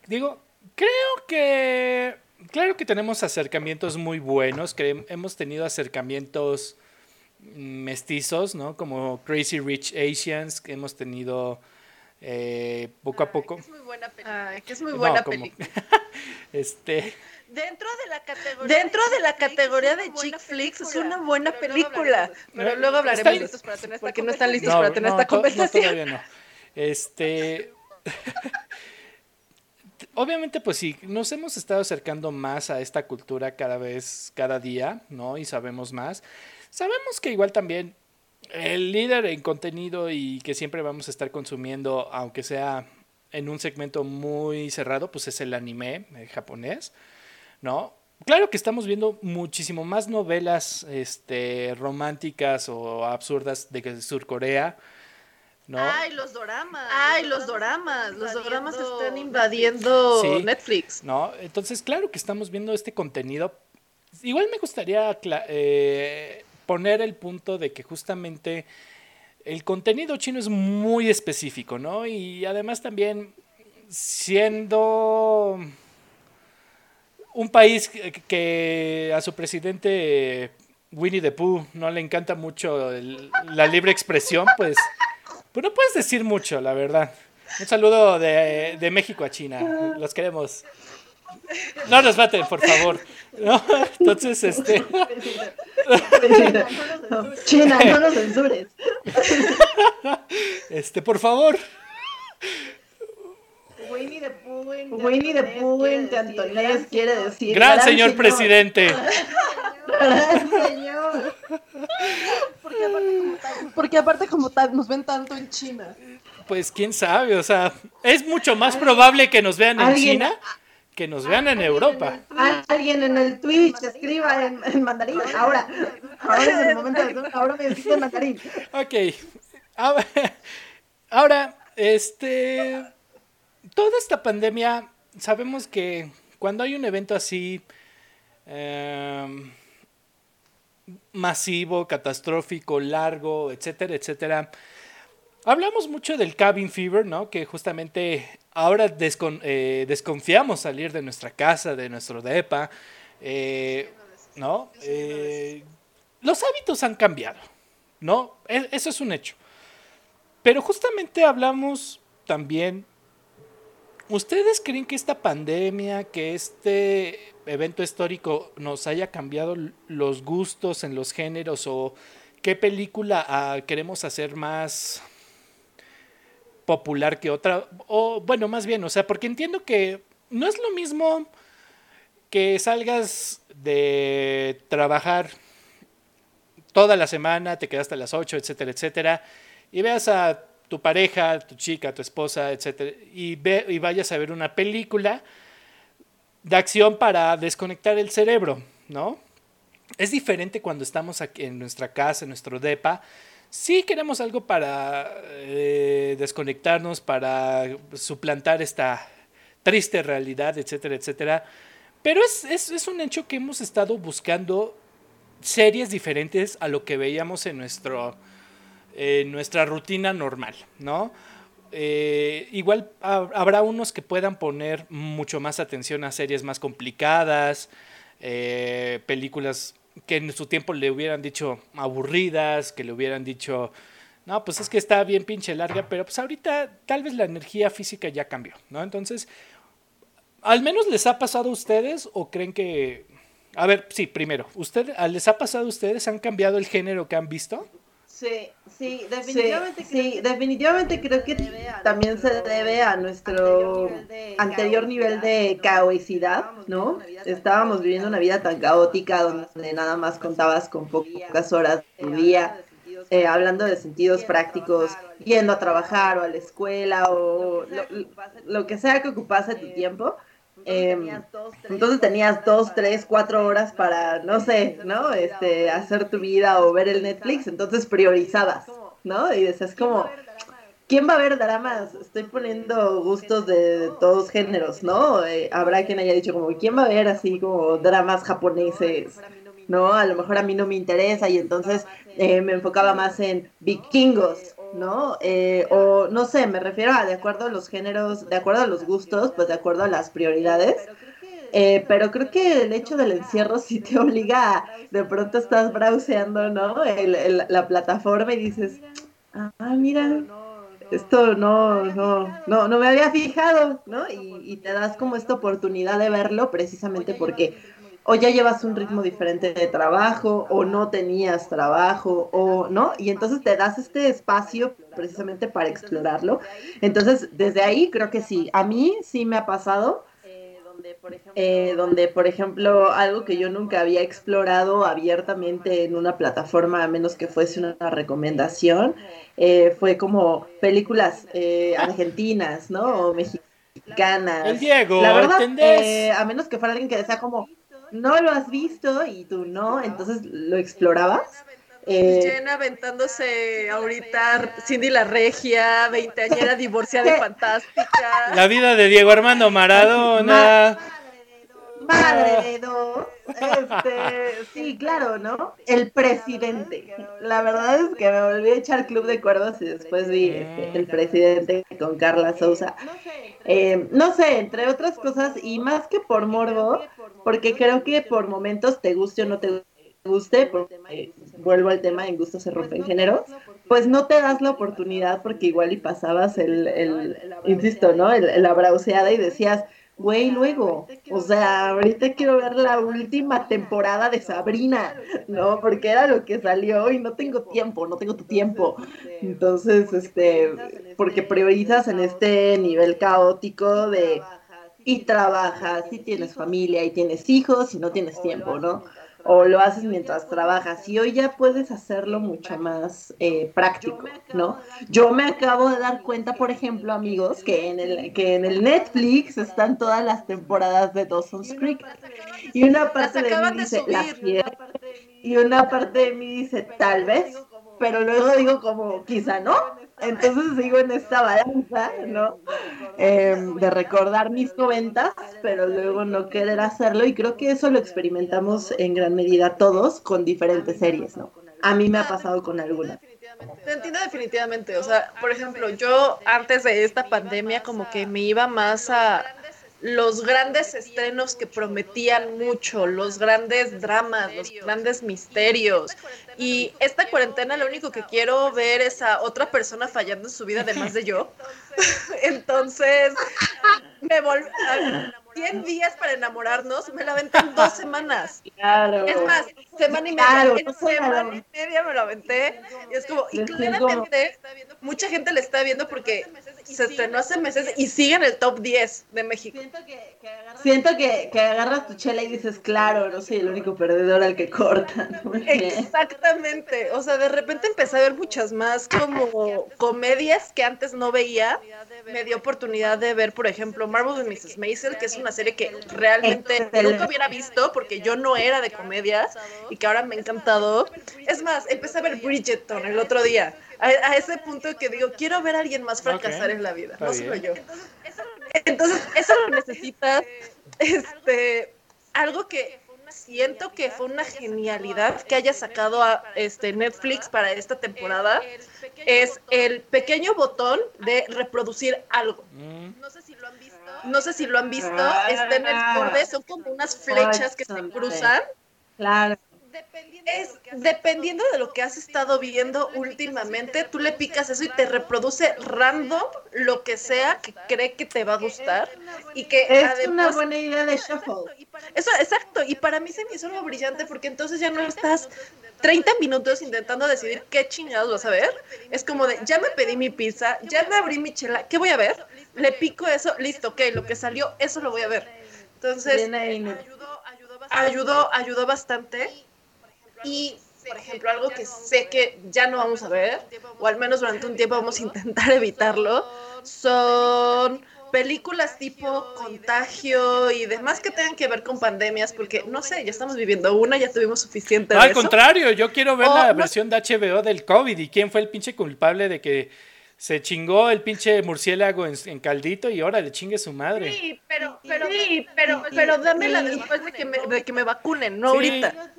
Digo, creo que, claro que tenemos acercamientos muy buenos, que hemos tenido acercamientos mestizos, ¿no? Como Crazy Rich Asians, que hemos tenido eh, poco a poco. es muy buena película. que es muy buena película. este. Dentro de la categoría, Dentro de, la categoría de chick flicks es una buena película. Pero luego hablaremos listos para tener porque no están listos para tener esta conversación. No, todavía no. Este. Obviamente, pues sí, nos hemos estado acercando más a esta cultura cada vez, cada día, ¿no? Y sabemos más. Sabemos que igual también el líder en contenido y que siempre vamos a estar consumiendo, aunque sea en un segmento muy cerrado, pues es el anime japonés, ¿no? Claro que estamos viendo muchísimo más novelas este, románticas o absurdas de Surcorea. ¿no? Ay, los doramas. Ay, los doramas. Los doramas están invadiendo Netflix. ¿No? Entonces, claro que estamos viendo este contenido. Igual me gustaría eh, poner el punto de que justamente el contenido chino es muy específico, ¿no? Y además también siendo un país que a su presidente Winnie the Pooh no le encanta mucho la libre expresión, pues, pues no puedes decir mucho, la verdad. Un saludo de, de México a China. Los queremos. No nos maten, por favor. Entonces, este. China, no nos censures. Este, por favor. Winnie the Pooh en Winnie the Pooh en cantonés quiere decir. Gran, señor, presidente. Gran señor. Porque aparte, como tal, porque aparte, como tal, nos ven tanto en China. Pues quién sabe, o sea, es mucho más probable que nos vean en China que nos vean en Europa. Alguien en el Twitch escriba en, mandarín. Ahora, ahora es el momento de ahora me en mandarín. Ok. Ahora, este. Toda esta pandemia, sabemos que cuando hay un evento así. Em, masivo, catastrófico, largo, etcétera, etcétera. Hablamos mucho del cabin fever, ¿no? Que justamente ahora eh, desconfiamos salir de nuestra casa, de nuestro depa, eh, ¿no? Eh, los hábitos han cambiado, ¿no? E, eso es un hecho. Pero justamente hablamos también ¿Ustedes creen que esta pandemia, que este evento histórico nos haya cambiado los gustos en los géneros o qué película ah, queremos hacer más popular que otra? O bueno, más bien, o sea, porque entiendo que no es lo mismo que salgas de trabajar toda la semana, te quedas hasta las 8, etcétera, etcétera, y veas a tu pareja, tu chica, tu esposa, etcétera, y, ve, y vayas a ver una película de acción para desconectar el cerebro, ¿no? Es diferente cuando estamos aquí en nuestra casa, en nuestro DEPA. Sí queremos algo para eh, desconectarnos, para suplantar esta triste realidad, etcétera, etcétera. Pero es, es, es un hecho que hemos estado buscando series diferentes a lo que veíamos en nuestro nuestra rutina normal, ¿no? Eh, igual habrá unos que puedan poner mucho más atención a series más complicadas, eh, películas que en su tiempo le hubieran dicho aburridas, que le hubieran dicho, no, pues es que está bien pinche larga, pero pues ahorita tal vez la energía física ya cambió, ¿no? Entonces, al menos les ha pasado a ustedes o creen que... A ver, sí, primero, ¿usted, ¿les ha pasado a ustedes? ¿Han cambiado el género que han visto? Sí, sí, definitivamente, sí, definitivamente creo que también se debe a nuestro anterior nivel de caosidad, ¿no? Estábamos viviendo una vida tan caótica donde nada más contabas con pocas horas del día, eh, hablando de sentidos prácticos, yendo a trabajar o a la escuela o lo que sea que ocupase tu tiempo entonces tenías dos, tres, cuatro horas para, no sé, ¿no? Este, hacer tu vida o ver el Netflix, entonces priorizabas, ¿no? Y decías como, ¿quién va a ver dramas? Estoy poniendo gustos de, todos géneros, ¿no? Eh, habrá quien haya dicho como, ¿quién va a ver así como dramas japoneses? ¿No? A lo mejor a mí no me interesa y entonces eh, me enfocaba más en vikingos ¿no? Eh, o no sé, me refiero a de acuerdo a los géneros, de acuerdo a los gustos, pues de acuerdo a las prioridades. Eh, pero creo que el hecho del encierro sí te obliga a, de pronto estás browseando, ¿no? El, la plataforma y dices, ah, mira, esto no, no, no, no me había fijado, ¿no? Y, y te das como esta oportunidad de verlo precisamente porque o ya llevas un ritmo diferente de trabajo, o no tenías trabajo, o no, y entonces te das este espacio precisamente para explorarlo. Entonces, desde ahí creo que sí, a mí sí me ha pasado. Eh, donde, por ejemplo, algo que yo nunca había explorado abiertamente en una plataforma, a menos que fuese una recomendación, eh, fue como películas eh, argentinas, ¿no? O mexicanas. El Diego, La verdad, a menos que fuera alguien que sea como no lo has visto y tú no, entonces lo explorabas. Eh, Jenna aventándose ahorita Cindy la Regia, veinteañera divorciada y fantástica. La vida de Diego Armando Maradona. Madre de dos. Este, sí, claro, ¿no? El presidente. La verdad es que me volví a echar Club de Cuervos y después vi este, el presidente con Carla Sousa. Eh, no sé, entre otras cosas, y más que por morbo, porque creo que por momentos te guste o no te guste, porque vuelvo al tema, en gusto se rompe en género, pues no te das la oportunidad porque igual y pasabas el, el insisto, ¿no? El, la brauseada y decías, güey, luego, o sea, ahorita quiero ver la última temporada de Sabrina, ¿no? Porque era lo que salió y no tengo tiempo, no tengo tu tiempo. Entonces, este, porque priorizas en este nivel caótico de y trabajas, y tienes familia y tienes hijos y no tienes tiempo, ¿no? O lo haces mientras trabajas y hoy ya puedes hacerlo mucho más eh, práctico, ¿no? Yo me acabo de dar cuenta, por ejemplo, amigos, que en el que en el Netflix están todas las temporadas de Dawson's Creek y una parte de mí dice la y una parte de mí dice tal vez, pero luego digo como quizá no entonces sigo en esta balanza, ¿no? Em, de recordar mis noventas, pero luego no querer hacerlo. Y creo que eso lo experimentamos en gran medida todos con diferentes series, ¿no? A mí me ha pasado con algunas. Te entiendo definitivamente. O sea, por ejemplo, yo antes de esta pandemia como que me iba más a los grandes estrenos que prometían mucho, los grandes dramas, los grandes misterios. Y esta cuarentena lo único que quiero ver es a otra persona fallando en su vida además de yo. Entonces, me volví... 100 días para enamorarnos, me la aventé en dos semanas. Claro. Es más, semana y media. en semana y media me lo aventé. Y es como, y claramente, mucha gente le está viendo porque se estrenó hace meses y sigue en el top 10 de México. Siento que, que, agarras, tu chela y dices, claro, no soy el único perdedor al que cortan. Exactamente. O sea, de repente empecé a ver muchas más como comedias que antes no veía. Me dio oportunidad de ver, por ejemplo, Marvel de Mrs. Maisel, que es una serie que realmente nunca hubiera visto porque yo no era de comedias y que ahora me ha encantado. Es más, empecé a ver Bridgerton el otro día a, ese punto que digo, quiero ver a alguien más fracasar en la vida, no solo yo. Entonces, eso lo necesitas, este, algo que siento que fue una genialidad que haya sacado a este Netflix para esta temporada es el pequeño botón de reproducir algo. Mm. No sé si lo han visto. No sé si lo han visto. Está en el borde, son como unas flechas que se cruzan. Claro es dependiendo de lo que has estado viendo últimamente, tú le picas eso y te reproduce random lo que sea que cree que te va a gustar y que es una buena idea de shuffle. Eso, exacto, y para mí se me hizo algo brillante porque entonces ya no estás 30 minutos intentando decidir qué chingados vas a ver. Es como de, ya me pedí mi pizza, ya me abrí mi chela, ¿qué voy a ver? Le pico eso, listo, ok, lo que salió, eso lo voy a ver. Entonces, ayudó, ayudó bastante. Y, por ejemplo, algo que sé que ya no vamos a ver, o al menos durante un tiempo vamos a intentar evitarlo, son películas tipo contagio y demás que tengan que ver con pandemias, porque no sé, ya estamos viviendo una, ya tuvimos suficiente. al contrario, yo quiero ver la versión de HBO del COVID y quién fue el pinche culpable de que se chingó el pinche murciélago en, caldito y ahora le chingue su madre. Sí, pero, pero, sí, pero, pero dámela después de que me, de que me vacunen, no ahorita.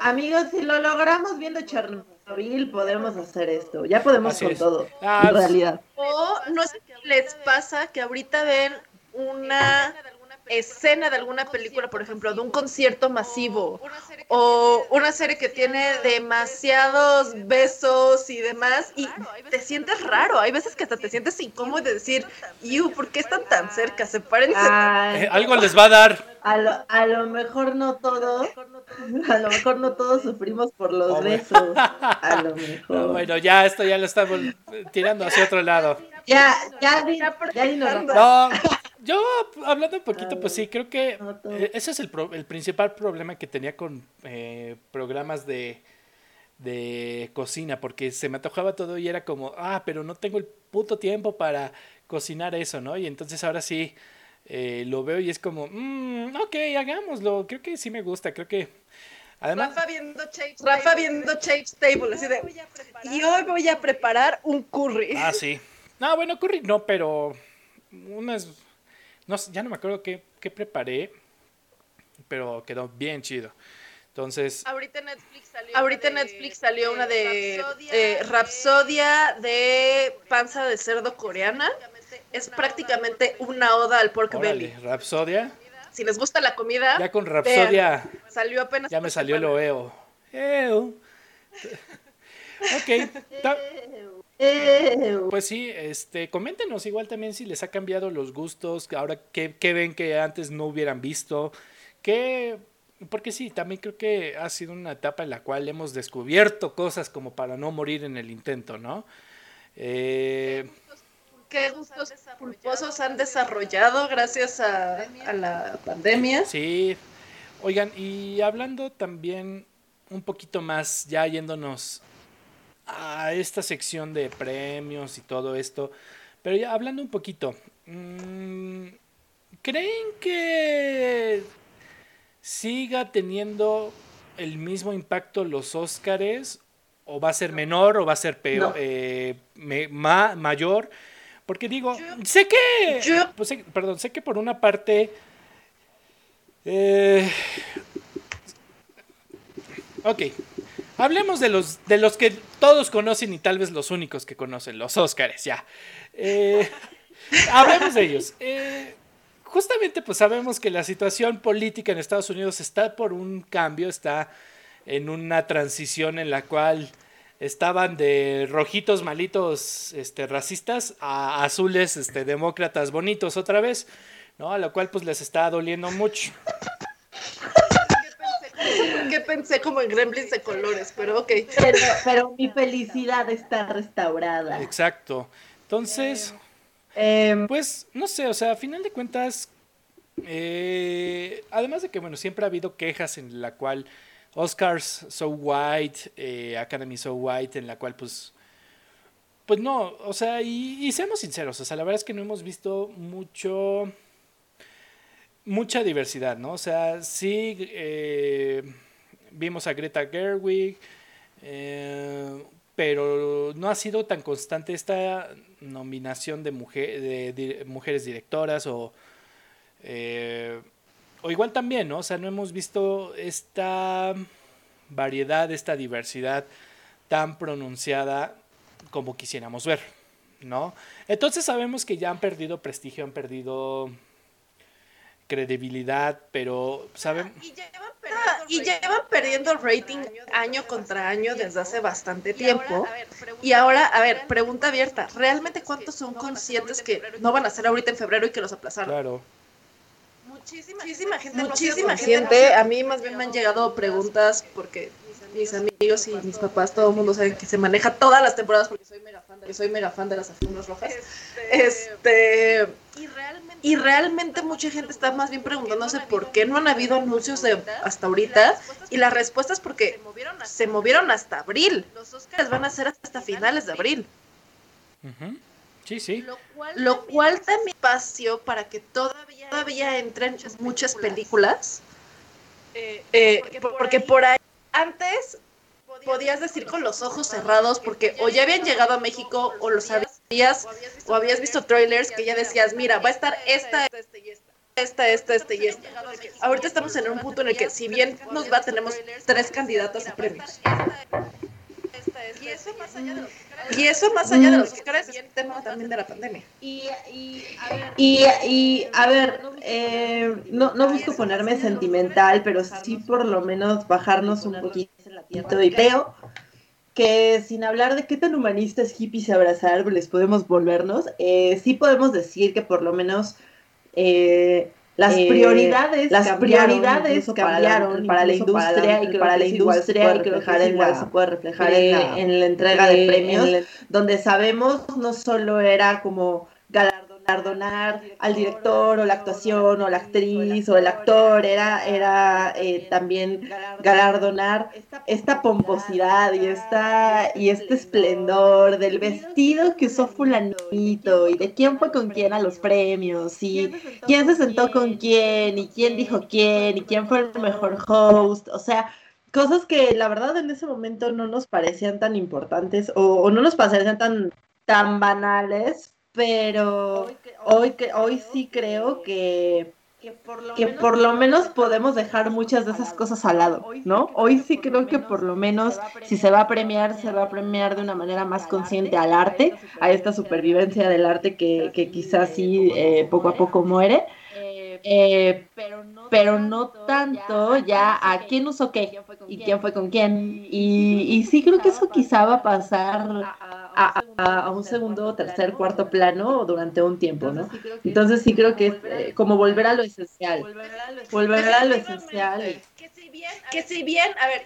Amigos, si lo logramos viendo Chernobyl, podemos hacer esto. Ya podemos con todo, ah, en realidad. O no sé qué les pasa que ahorita ven una escena de alguna película, por ejemplo, de un concierto masivo o una serie que tiene demasiados besos y demás y te sientes raro. Hay veces que hasta te sientes incómodo de decir, Yu, ¿por qué están tan cerca? Sepárense. Eh, algo les va a dar. A lo, a lo mejor no todos, a lo mejor no todos sufrimos por los besos. A lo mejor. bueno, ya esto ya lo estamos tirando hacia otro lado. Ya, ya, ya, ya, no, yo, hablando un poquito, pues sí, creo que eh, ese es el, el principal problema que tenía con eh, programas de, de cocina, porque se me antojaba todo y era como, ah, pero no tengo el puto tiempo para cocinar eso, ¿no? Y entonces ahora sí eh, lo veo y es como, mmm, ok, hagámoslo, creo que sí me gusta, creo que... Además, Rafa viendo Rafa viendo Table, así de, y hoy voy a preparar un curry. Ah, sí. No, bueno, curry no, pero unas no, ya no me acuerdo qué, preparé, pero quedó bien chido. Entonces. Ahorita Netflix salió, ahorita una, Netflix de, salió una de Rapsodia, de panza de cerdo coreana. Es prácticamente una oda al pork belly. Rapsodia. Si les gusta la comida. Ya con Rapsodia. salió apenas. Ya me salió el oeo. Ok. Pues sí, este, coméntenos igual también si les ha cambiado los gustos, ahora qué, ven que antes no hubieran visto, qué, porque sí, también creo que ha sido una etapa en la cual hemos descubierto cosas como para no morir en el intento, ¿no? Eh, ¿Qué gustos pulposos han desarrollado gracias a, a la pandemia? Sí, oigan, y hablando también un poquito más, ya yéndonos a esta sección de premios y todo esto. Pero ya hablando un poquito, mm, ¿creen que siga teniendo el mismo impacto los Óscares? ¿O va a ser menor o va a ser peor, eh, mayor? Porque digo, sé que, pues, perdón, sé que por una parte... Eh, ok, Hablemos de los, de los que todos conocen y tal vez los únicos que conocen, los Óscares, ya. Eh, hablemos de ellos. Eh, justamente pues sabemos que la situación política en Estados Unidos está por un cambio, está en una transición en la cual estaban de rojitos malitos este, racistas a azules este, demócratas bonitos otra vez, ¿no? A lo cual pues les está doliendo mucho. ¿Qué pensé como en gremlins de colores? Pero ok. Pero, mi felicidad está restaurada. Exacto. Entonces, em, pues, no sé, o sea, a final de cuentas, eh, además de que, bueno, siempre ha habido quejas en la cual Oscars So White, eh, Academy So White, en la cual pues... Pues no, o sea, y, seamos sinceros, o sea, la verdad es que no hemos visto mucho... Mucha diversidad, ¿no? O sea, sí eh, vimos a Greta Gerwig, eh, pero no ha sido tan constante esta nominación de, de, mujeres directoras o o igual también, ¿no? O sea, no hemos visto esta variedad, esta diversidad tan pronunciada como quisiéramos ver, ¿no? Entonces sabemos que ya han perdido prestigio, han perdido credibilidad, pero saben... Y llevan perdiendo, rating año contra año desde hace bastante tiempo. y ahora, a ver, pregunta abierta, ¿realmente cuántos son conscientes que no van a ser ahorita en febrero y que los aplazaron? Claro muchísima, gente. Muchísima gente. A mí más bien me han llegado preguntas porque mis amigos y mis papás, todo el mundo saben que se maneja todas las temporadas porque soy mega fan de, soy mega fan de las alfombras rojas. Este, y, realmente, mucha gente está más bien preguntándose por qué no han habido anuncios de hasta ahorita y la respuesta es porque se movieron hasta abril. Los Oscars van a ser hasta finales de abril. Sí, sí. Lo cual, también espacio para que todavía, todavía entren muchas películas. Eh, eh, porque, por ahí antes podías decir con los ojos cerrados porque o ya habían llegado a México o los sabías o habías visto trailers que ya decías, mira, va a estar esta, esta, esta, esta y esta. Ahorita estamos en un punto en el que si bien nos va, tenemos tres candidatas a premios. Y eso más allá de los y eso más allá de los Oscars es el tema también de la pandemia. Y, y a ver, y, a ver eh, no, no busco ponerme sentimental, pero sí por lo menos bajarnos un poquito en la tierra y creo que sin hablar de qué tan humanistas, hippies y abrazar árboles podemos volvernos, eh, sí podemos decir que por lo menos... Eh, las eh, prioridades las cambiaron, prioridades cambiaron para, la industria y para la industria y creo que se puede reflejar en la, en la entrega de premios donde sabemos no solo era como galardonar al director o la actuación o la actriz o el actor, era, era eh, también galardonar esta pomposidad y, esta, y este esplendor del vestido que usó fulanito y de quién fue con quién a los premios y quién se sentó con quién y quién dijo quién y quién fue el mejor host, o sea, cosas que la verdad en ese momento no nos parecían tan importantes o, o no nos parecían tan tan banales, pero hoy, que, hoy sí creo que, que, por lo, menos podemos dejar muchas de esas cosas al lado, ¿no? Hoy sí creo que por lo menos si se va a premiar, se va a premiar de una manera más consciente al arte, a esta supervivencia del arte que, que quizás sí eh, poco a poco muere. Eh, pero, no tanto ya a quién usó qué y quién fue con quién. Y, y sí creo que eso quizá va a pasar a, un segundo, tercer, cuarto plano durante un tiempo, ¿no? Entonces sí creo que es eh, como volver a lo esencial. Volver a lo esencial. Que si bien, a ver,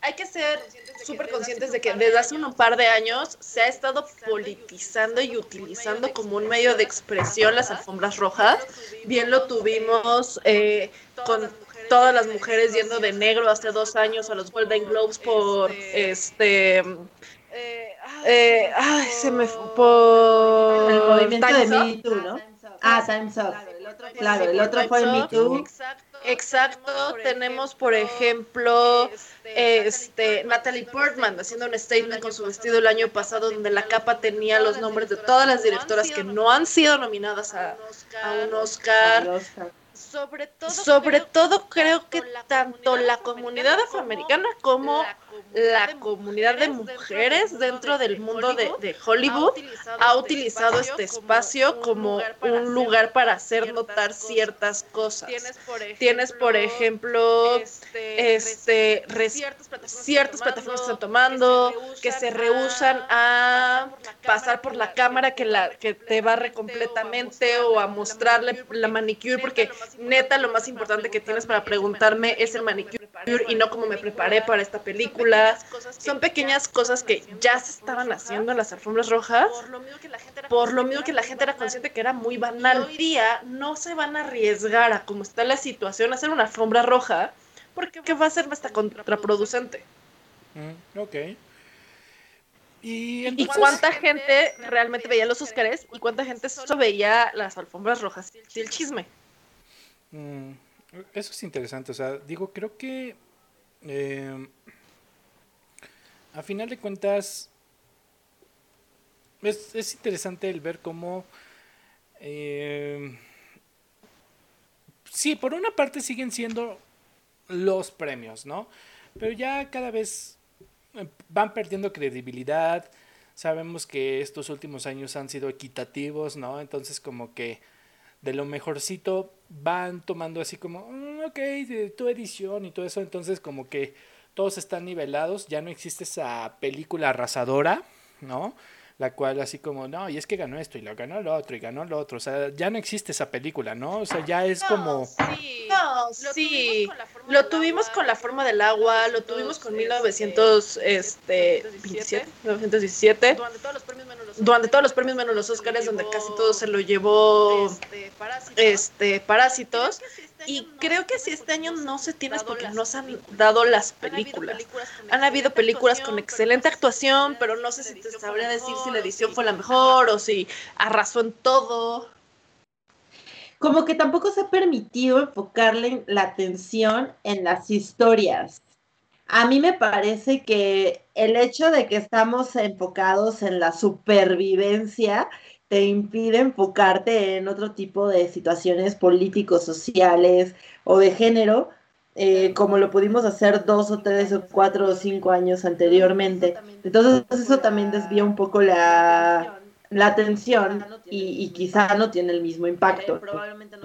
hay que ser súper conscientes de que desde hace un par de años se ha estado politizando y utilizando como un medio de expresión las alfombras rojas. Bien lo tuvimos eh, con todas las mujeres yendo de negro hace dos años a los Golden Globes por este eh, eh, ay, se me por el movimiento de Me Too, ¿no? Ah, Time's Up. Claro, el otro fue Me Too. Exacto, tenemos por ejemplo este Natalie Portman haciendo un statement con su vestido el año pasado donde la capa tenía los nombres de todas las directoras que no han sido nominadas a, un Oscar. Sobre todo, sobre todo creo que tanto la comunidad afroamericana como la comunidad de mujeres dentro del mundo de, Hollywood ha utilizado este espacio como un lugar para hacer notar ciertas cosas. Tienes, por ejemplo, este, ciertas plataformas que están tomando, que se rehusan a pasar por la cámara que, la, que te barre completamente o a mostrarle la manicure, porque neta lo más importante que tienes para preguntarme es el manicure y no como me preparé para esta película. Son pequeñas cosas que ya se estaban haciendo en las alfombras rojas, por lo mismo que la gente era consciente que era muy banal. Hoy día no se van a arriesgar a como está la situación, a hacer una alfombra roja, porque va a ser hasta contraproducente. Mm, ok. ¿Y, cuánta gente realmente veía los Óscares y cuánta gente solo veía las alfombras rojas y el chisme? Mm, eso es interesante, o sea, digo, creo que eh, a final de cuentas es, interesante el ver cómo eh, sí, por una parte siguen siendo los premios, ¿no? Pero ya cada vez van perdiendo credibilidad. Sabemos que estos últimos años han sido equitativos, ¿no? Entonces como que de lo mejorcito van tomando así como, mm, ok, de tu edición y todo eso. Entonces como que todos están nivelados. Ya no existe esa película arrasadora, ¿no? la cual así como, no, y es que ganó esto y lo ganó el otro y ganó el otro, o sea, ya no existe esa película, ¿no? O sea, ya es como... Sí, no, sí, lo tuvimos con la forma del agua, lo tuvimos con 1927, 1917, este, durante todos los premios menos los, durante todos los premios menos los Oscars, donde casi todo se lo llevó este, Parásitos, y creo que si este año no se tiene es porque no se han dado las películas. Han habido películas con excelente actuación, pero no sé si te sabría decir si la edición fue la mejor o si arrasó en todo. Como que tampoco se ha permitido enfocarle la atención en las historias. A mí me parece que el hecho de que estamos enfocados en la supervivencia te impide enfocarte en otro tipo de situaciones políticos, sociales o de género, eh, como lo pudimos hacer dos o tres o cuatro o cinco años anteriormente. Entonces eso también desvía un poco la, la atención y, quizá no tiene el mismo impacto.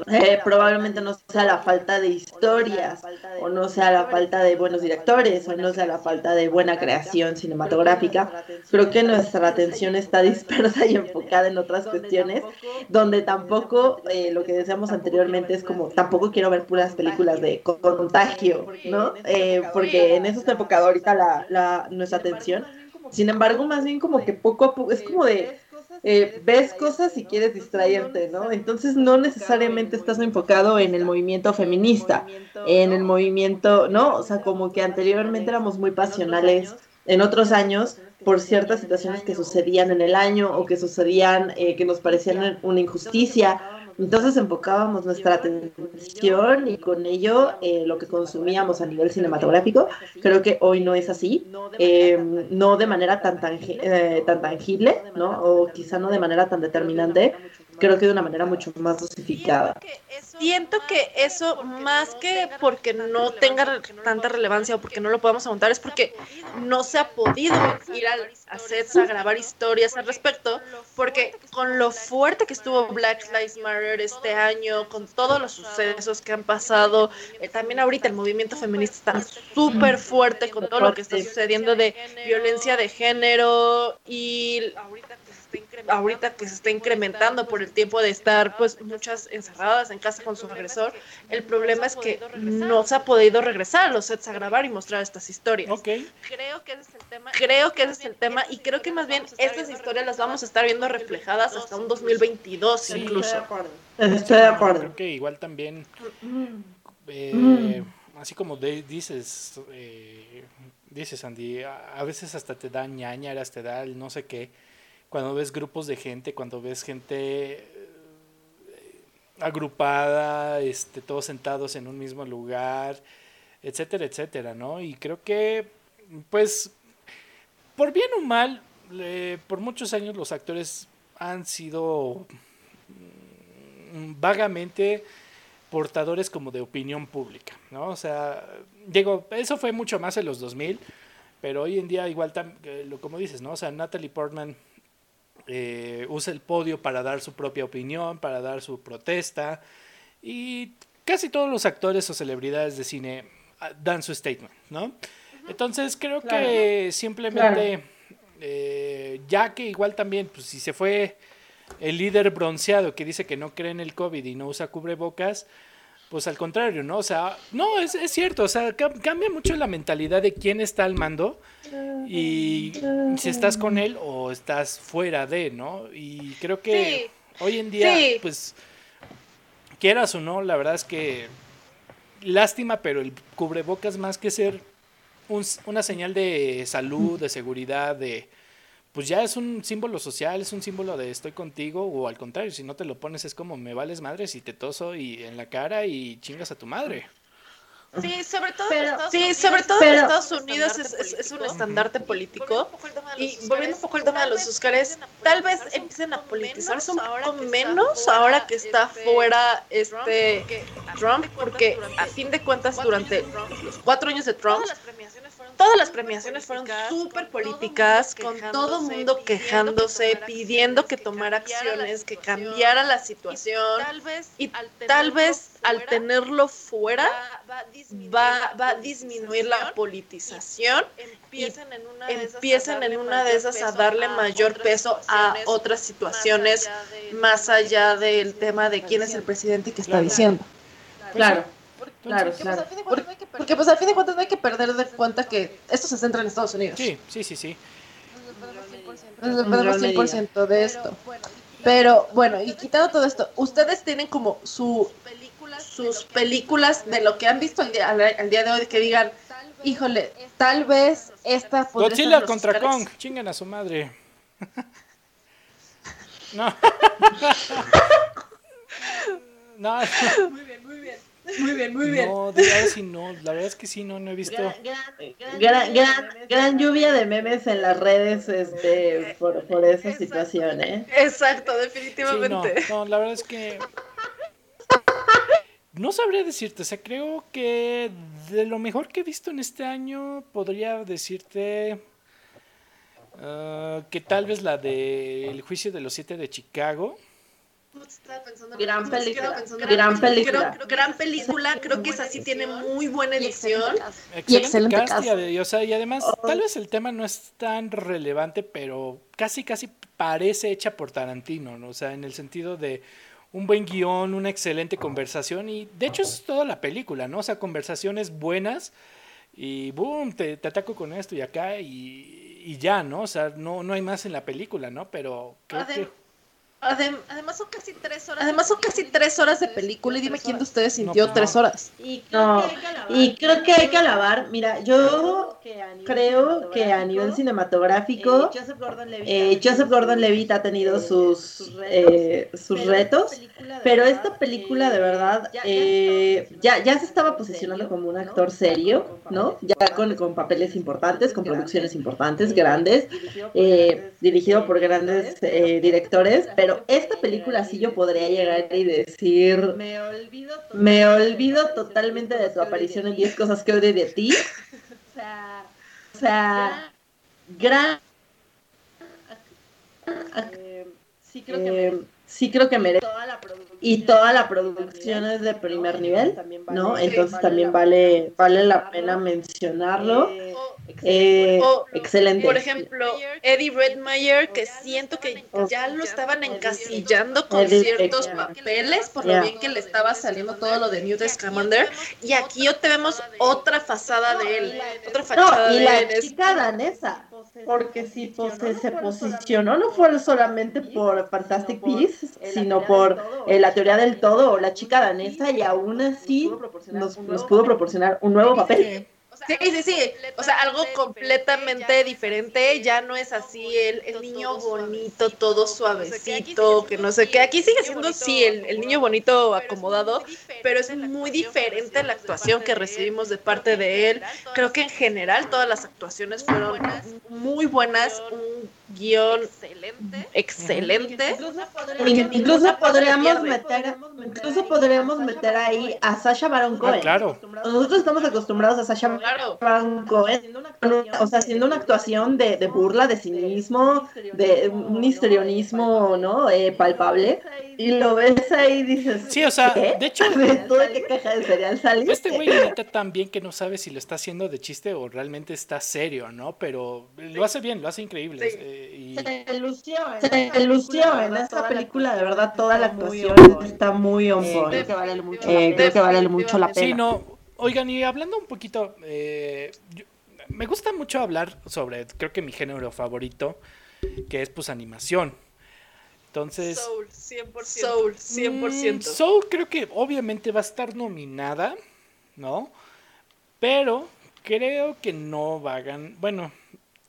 Eh, probablemente, no sea la falta de historias, o no sea la falta de buenos directores, o no sea la falta de buena creación cinematográfica. Creo que nuestra atención está dispersa y enfocada en otras cuestiones, donde tampoco eh, lo que decíamos anteriormente es como, tampoco quiero ver puras películas de contagio, ¿no? Eh, porque en eso está enfocada ahorita la, la, nuestra atención. Sin embargo, más bien como que poco a poco, es como de eh, ves cosas y quieres distraerte, ¿no? Entonces no necesariamente estás enfocado en el movimiento feminista, en el movimiento, ¿no? O sea, como que anteriormente éramos muy pasionales en otros años por ciertas situaciones que sucedían en el año o que sucedían, eh, que nos parecían una injusticia entonces enfocábamos nuestra atención y con ello eh, lo que consumíamos a nivel cinematográfico. Creo que hoy no es así, eh, no de manera tan, eh, tan tangible, ¿no? o quizá no de manera tan determinante, creo que de una manera mucho más dosificada. Siento que eso, más que porque no tenga tanta relevancia o porque no lo podamos aguantar, es porque no se ha podido ir a, sets a grabar historias al respecto, porque con lo fuerte que estuvo Black Lives Matter este año, con todos los sucesos que han pasado, eh, también ahorita el movimiento feminista está súper fuerte con todo lo que está sucediendo de violencia de género y ahorita ahorita que se está incrementando por el tiempo de estar pues muchas encerradas en casa con su agresor, el problema es que no se ha podido regresar a los sets a grabar y mostrar estas historias. Creo que ese es el tema. Creo que ese es el tema y creo que más bien estas historias las vamos a estar viendo reflejadas hasta un 2022 incluso. Estoy de acuerdo. Creo que igual también eh, así como dices eh, dices Andy, a veces hasta te da ñañaras, te da el no sé qué cuando ves grupos de gente, cuando ves gente eh, agrupada, este, todos sentados en un mismo lugar, etcétera, etcétera, ¿no? Y creo que, pues, por bien o mal, por muchos años los actores han sido mm, vagamente portadores como de opinión pública, ¿no? O sea, digo, eso fue mucho más en los 2000, pero hoy en día igual, eh, como dices, ¿no? O sea, Natalie Portman eh, usa el podio para dar su propia opinión, para dar su protesta, y casi todos los actores o celebridades de cine ah, dan su statement, ¿no? Entonces creo que simplemente, eh, ya que igual también, pues si se fue el líder bronceado que dice que no cree en el COVID y no usa cubrebocas, pues al contrario, ¿no? O sea, no, es, es cierto, o sea, cambia mucho la mentalidad de quién está al mando y si estás con él o estás fuera de, ¿no? Y creo que hoy en día, pues, quieras o no, la verdad es que lástima, pero el cubrebocas más que ser una señal de salud, de seguridad, de pues ya es un símbolo social, es un símbolo de estoy contigo, o al contrario, si no te lo pones es como me vales madre si te toso y en la cara y chingas a tu madre. Sí, sobre todo, en, Estados sí, Unidos, sobre todo en Estados Unidos es, es, un estandarte político. Y volviendo un poco al tema de los Oscars, tal vez empiecen a politizarse un poco menos ahora que está fuera este Trump, porque a fin de cuentas durante los cuatro años de Trump todas las premiaciones fueron súper políticas, con todo el mundo quejándose, pidiendo que tomara acciones, que cambiara la situación. Y tal vez al tenerlo fuera va, a disminuir la politización empiezan en una de esas, a darle mayor peso a otras situaciones más allá del tema de quién es el presidente que está diciendo. Claro. Claro, porque, claro. Pues, porque, porque, pues al fin de cuentas no hay que perder de cuenta que esto se centra en Estados Unidos. Sí, sí, sí, sí. Nos perdemos 100% de esto. Pero bueno, y quitando todo esto, ustedes tienen como su, sus películas de lo que han visto al día, al, día de hoy que digan, híjole, tal vez esta Godzilla contra Kong, chingan a su madre. no. no. Muy bien, muy bien. Muy bien, muy bien. No, de verdad sí no, la verdad es que sí, no, no he visto. Gran, gran, gran, lluvia de memes en las redes este, por, por esa situación, ¿eh? Exacto, definitivamente. no, la verdad es que... No sabría decirte, o sea, creo que de lo mejor que he visto en este año podría decirte uh, que tal vez la de El juicio de los siete de Chicago. Gran película. Gran película. gran película. Creo que esa sí tiene muy buena edición. Y excelente, cast, y, o sea, y además, tal vez el tema no es tan relevante, pero casi, casi parece hecha por Tarantino, ¿no? O sea, en el sentido de un buen guion, una excelente conversación. Y de hecho, es toda la película, ¿no? O sea, conversaciones buenas. Y boom, te, ataco con esto y acá y, y, ya, ¿no? O sea, no, no hay más en la película, ¿no? Pero creo que además son casi tres horas. Además son casi tres horas de película y dime quién de ustedes sintió tres horas. Y creo, y creo que hay que alabar. Mira, yo creo que a nivel cinematográfico eh, Joseph Gordon-Levitt ha tenido sus eh, sus retos, pero esta película de verdad eh, ya ya se estaba posicionando como un actor serio, ¿no? Ya con, con papeles importantes, con producciones importantes, grandes, dirigido por grandes directores, pero esta película sí yo podría llegar y decir, me olvido, me olvido totalmente de tu aparición en 10 cosas que odio de ti. o sea, o sea gran... Eh, sí creo que eh, sí creo que merece. Y toda la producción es de primer nivel, ¿no? Entonces también vale, vale la pena mencionarlo. Eh, eh, excelente. Por ejemplo, Eddie Redmayne, que siento que ya lo estaban encasillando con ciertos papeles, por lo bien que le estaba saliendo todo lo de Newt Scamander. Y aquí tenemos otra fachada de él. Otra fachada no, y la chica danesa. Porque si se posicionó no fue solamente por Fantastic Beasts, sino por eh, la teoría del todo o la chica danesa, y aún así nos, nos pudo proporcionar un nuevo papel. Sí, sí, sí. O sea, algo completamente diferente. Ya no es así el, el niño bonito, todo suavecito, que no sé qué. Aquí sigue siendo, sí, el, el niño bonito acomodado, pero es muy diferente la actuación que recibimos de parte de él. Creo que en general todas las actuaciones fueron muy buenas, un guion excelente, excelente. Incluso, podríamos meter, incluso podríamos meter ahí a Sasha Baron ah, Cohen. claro. Nosotros estamos acostumbrados a Sasha Baron Cohen, o sea, haciendo una actuación de, de burla, de cinismo, de un histrionismo, ¿no? Eh, palpable. Y lo ves ahí y dices. Sí, o sea, de hecho. ¿De qué caja de cereal Este güey grita tan bien que no sabe si lo está haciendo de chiste o realmente está serio, ¿no? Pero lo hace bien, lo hace increíble. Eh, se lució, se lució en esta película, de verdad, toda la actuación está muy on point. creo que vale mucho, eh, creo que vale mucho la pena. Sí, no. Oigan, y hablando un poquito, eh, me gusta mucho hablar sobre, creo que mi género favorito, que es pues animación. Entonces. Soul, 100%. Soul, 100%. Mm, Soul creo que obviamente va a estar nominada, ¿no? Pero creo que no va a ganar. Bueno,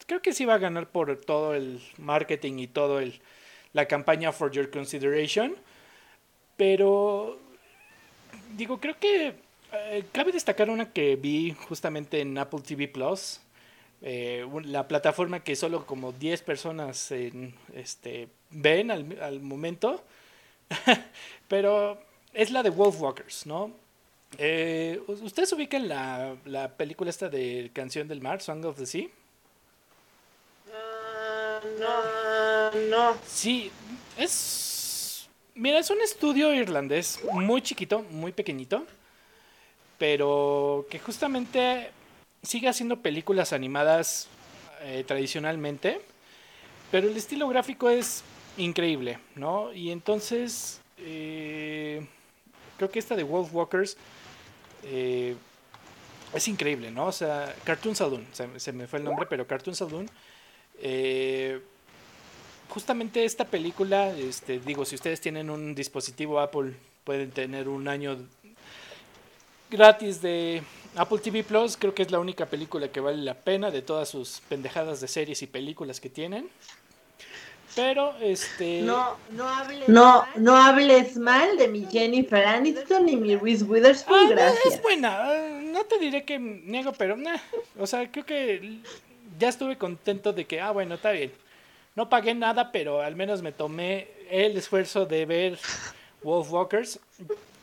creo que sí va a ganar por todo el marketing y todo el la campaña for your consideration. Pero digo, creo que eh, cabe destacar una que vi justamente en Apple TV Plus. Eh, la plataforma que solo como 10 personas este, ven al, momento. Pero es la de Wolfwalkers, ¿no? Eh, ¿Ustedes ubican la, la película esta de Canción del Mar, Song of the Sea? No, no. Sí, es. Mira, es un estudio irlandés muy chiquito, muy pequeñito, pero que justamente sigue haciendo películas animadas eh, tradicionalmente, pero el estilo gráfico es increíble, ¿no? Y entonces, eh, creo que esta de Wolf Walkers eh, es increíble, ¿no? O sea, Cartoon Saloon, se, se, me fue el nombre, pero Cartoon Saloon eh, justamente esta película, este, digo, si ustedes tienen un dispositivo Apple, pueden tener un año gratis de Apple TV Plus. Creo que es la única película que vale la pena de todas sus pendejadas de series y películas que tienen. Pero, este. No, no hables, no, no hables mal de mi Jennifer Aniston ni mi Reese Witherspoon, ah, gracias. Es buena, no te diré que niego, pero, nah, o sea, creo que ya estuve contento de que, ah, bueno, está bien. No pagué nada, pero al menos me tomé el esfuerzo de ver Wolf Walkers.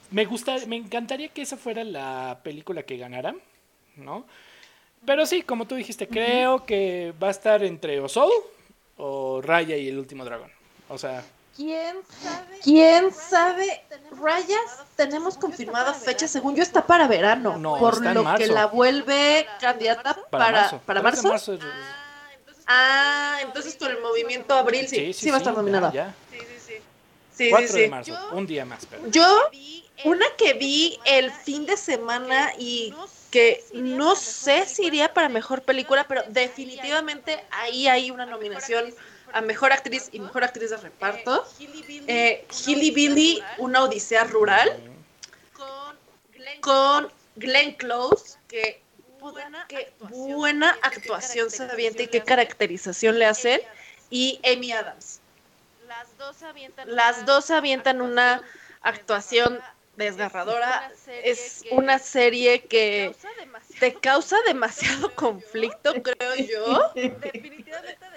Me gusta, me encantaría que esa fuera la película que ganara, ¿no? Pero sí, como tú dijiste, creo que va a estar entre o Soul o Raya y el último dragón. O sea, ¿Quién sabe? ¿Quién sabe? Rayas, tenemos confirmada fecha, según yo está para verano, por lo que la vuelve candidata para, para marzo. Ah, entonces, por el movimiento abril sí, sí, va a estar nominada. Sí, sí, sí. 4 de marzo, un día más. Yo, una que vi el fin de semana y que no sé si iría para mejor película, pero definitivamente ahí hay una nominación a Mejor Actriz y Mejor Actriz de Reparto. Eh, Hilly Billy, Una Odisea Rural. Con Glenn Close, que, buena actuación se avienta y qué caracterización le hacen. Y Amy Adams. Las dos avientan una actuación desgarradora. Es una serie que te causa demasiado conflicto, creo yo.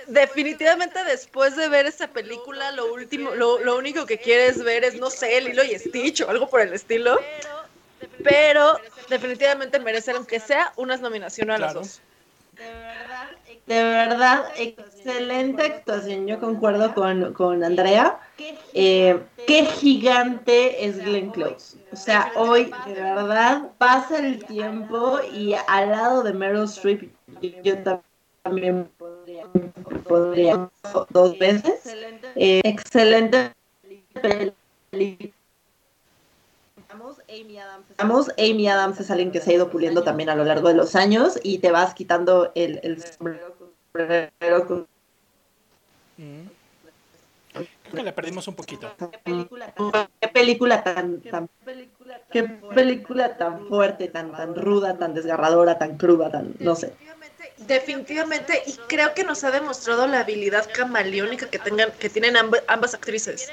Definitivamente, después de ver esa película, lo último, lo, único que quieres ver es, no sé, Lilo y Stitch o algo por el estilo. Pero definitivamente merecen, aunque sea, unas nominaciones a las dos. De verdad, de verdad, excelente actuación. Yo concuerdo con, Andrea. Eh, qué gigante es Glenn Close. O sea, hoy de verdad pasa el tiempo y al lado de Meryl Streep yo, también podría, podría dos veces. Eh, excelente Amy Adams. Amy Adams es alguien que se ha ido puliendo también a lo largo de los años y te vas quitando el, el sombrero. Mm. Creo que la perdimos un poquito. Qué película tan, tan, qué película tan fuerte, tan, tan ruda, tan desgarradora, tan cruda, tan, no sé. Definitivamente, y creo que nos ha demostrado la habilidad camaleónica que tengan, que tienen ambas actrices